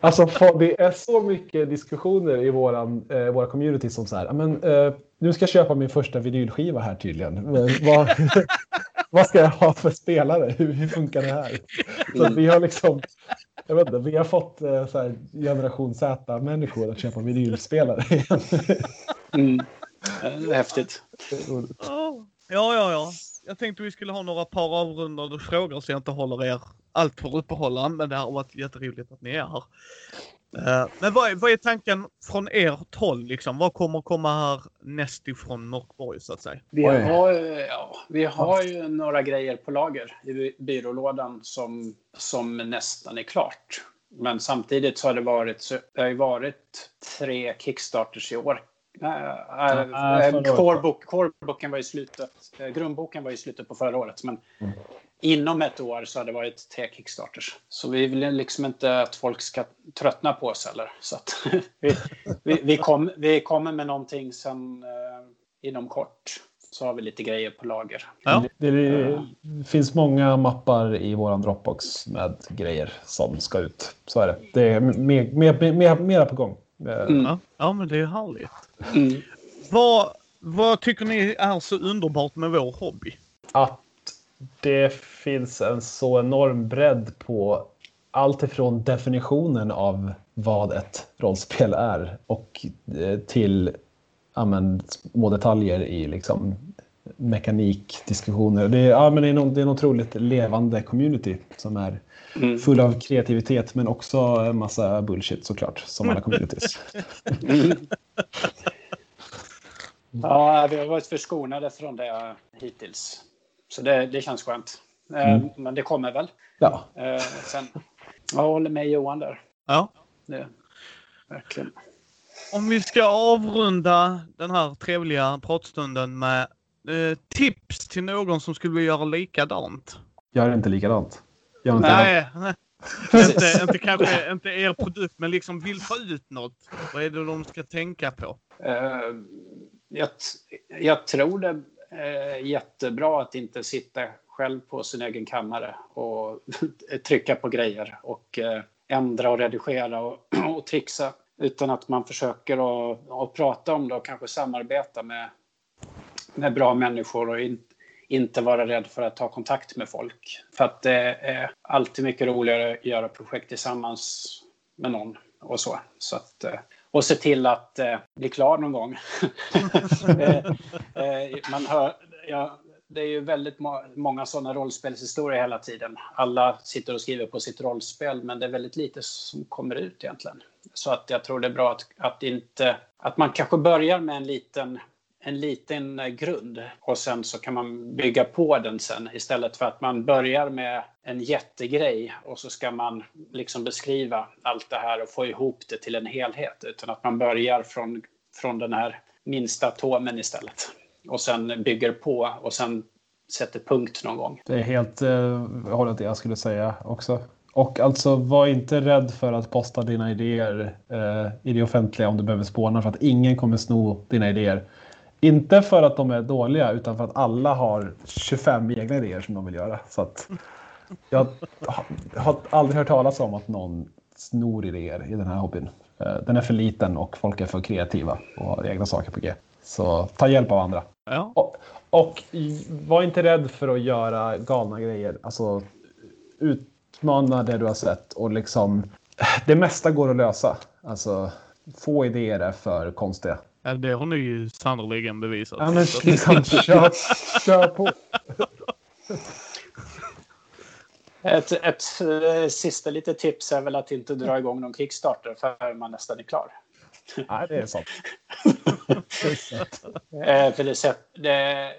Alltså, det är så mycket diskussioner i våran, eh, våra community som så här, men, eh, nu ska jag köpa min första vinylskiva här tydligen. vad, vad ska jag ha för spelare? Hur, hur funkar det här? Så vi har liksom, jag vet inte, vi har fått eh, så här, generation Z-människor att köpa vinylspelare igen. mm. Häftigt. Ja, ja, ja jag tänkte vi skulle ha några par avrundade frågor så jag inte håller er allt för uppehållande. Men det har varit jätteroligt att ni är här. Uh, men vad är, vad är tanken från ert håll liksom? Vad kommer komma här näst ifrån Mörkborg så att säga? Vi har, ja, vi har ju några grejer på lager i byrålådan som, som nästan är klart. Men samtidigt så har det varit, så, det har ju varit tre Kickstarters i år. Coreboken var i slutet, grundboken var i slutet på förra året. Men mm. inom ett år så har det varit tre Kickstarters. Så vi vill liksom inte att folk ska tröttna på oss heller. Så att vi, vi, vi, kom, vi kommer med någonting sen eh, inom kort så har vi lite grejer på lager. Ja. Det, det, det, finns många mappar i våran Dropbox med grejer som ska ut. Så är det. Det är mer, mer, mer, mer på gång. Mm. Ja, ja, men det är härligt. Mm. Vad, vad tycker ni är så underbart med vår hobby? Att det finns en så enorm bredd på allt ifrån definitionen av vad ett rollspel är och eh, till amen, små detaljer i liksom, mekanikdiskussioner. Det är, ja, men det, är det är en otroligt levande community som är mm. full av kreativitet men också en massa bullshit såklart, som alla communities. Mm. ja, vi har varit förskonade från det hittills. Så det, det känns skönt. Eh, mm. Men det kommer väl. Ja. Eh, sen, jag håller med Johan där. Ja. Det, verkligen. Om vi ska avrunda den här trevliga pratstunden med eh, tips till någon som skulle vilja göra likadant. Gör inte likadant. Gör inte nej, nej. inte, inte kanske inte er produkt, men liksom vill få ut något. Vad är det de ska tänka på? Uh, jag, jag tror det är jättebra att inte sitta själv på sin egen kammare och trycka på grejer och uh, ändra och redigera och, och trixa utan att man försöker att, att prata om det och kanske samarbeta med, med bra människor och in, inte vara rädd för att ta kontakt med folk. För att det är alltid mycket roligare att göra projekt tillsammans med någon och så. så att, eh, och se till att eh, bli klar någon gång. Eh, eh, man hör, ja, det är ju väldigt må många sådana rollspelshistorier hela tiden. Alla sitter och skriver på sitt rollspel, men det är väldigt lite som kommer ut egentligen. Så att jag tror det är bra att, att, inte, att man kanske börjar med en liten, en liten eh, grund och sen så kan man bygga på den sen istället för att man börjar med en jättegrej och så ska man liksom beskriva allt det här och få ihop det till en helhet. Utan att man börjar från, från den här minsta atomen istället och sen bygger på och sen sätter punkt någon gång. Det är helt eh, hållet det jag skulle säga också. Och alltså var inte rädd för att posta dina idéer eh, i det offentliga om du behöver spåna för att ingen kommer sno dina idéer. Inte för att de är dåliga utan för att alla har 25 egna idéer som de vill göra. Så att jag har aldrig hört talas om att någon snor idéer i den här hobbyn. Eh, den är för liten och folk är för kreativa och har egna saker på G. Så ta hjälp av andra. Ja. Och, och var inte rädd för att göra galna grejer. Alltså utmana det du har sett och liksom det mesta går att lösa. Alltså få idéer är för konstiga. Ja, det har ni ju sannoliken bevisat. Ja, men liksom, kör, kör på. Ett, ett, eh, sista litet tips är väl att inte dra igång någon Kickstarter förrän man nästan är klar. Nej, det är sant. Eh, för det, det,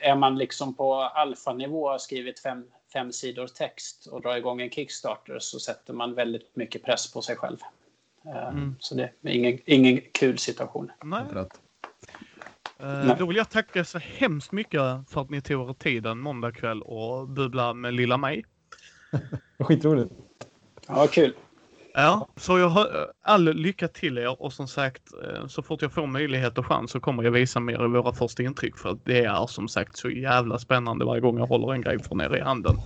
är man liksom på alfanivå och har skrivit fem, fem sidor text och drar igång en Kickstarter så sätter man väldigt mycket press på sig själv. Eh, mm. Så det är ingen, ingen kul situation. Nej. Uh, då vill jag tacka så hemskt mycket för att ni tog er tid en måndagkväll och bubbla med lilla mig. Skitroligt. Ja, kul. Ja, så jag har all lycka till er och som sagt eh, så fort jag får möjlighet och chans så kommer jag visa mer i våra första intryck för att det är som sagt så jävla spännande varje gång jag håller en grej från er i handen.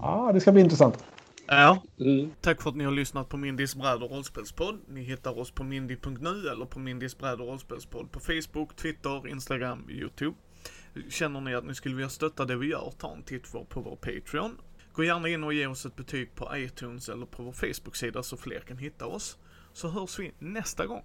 Ja, det ska bli intressant. Ja, mm. tack för att ni har lyssnat på Mindys bräd och rollspelspodd. Ni hittar oss på mindy.nu eller på Mindys bräd och rollspelspodd på Facebook, Twitter, Instagram, Youtube. Känner ni att ni skulle vilja stötta det vi gör, ta en titt på vår Patreon Gå gärna in och ge oss ett betyg på iTunes eller på vår Facebook-sida så fler kan hitta oss. Så hörs vi nästa gång.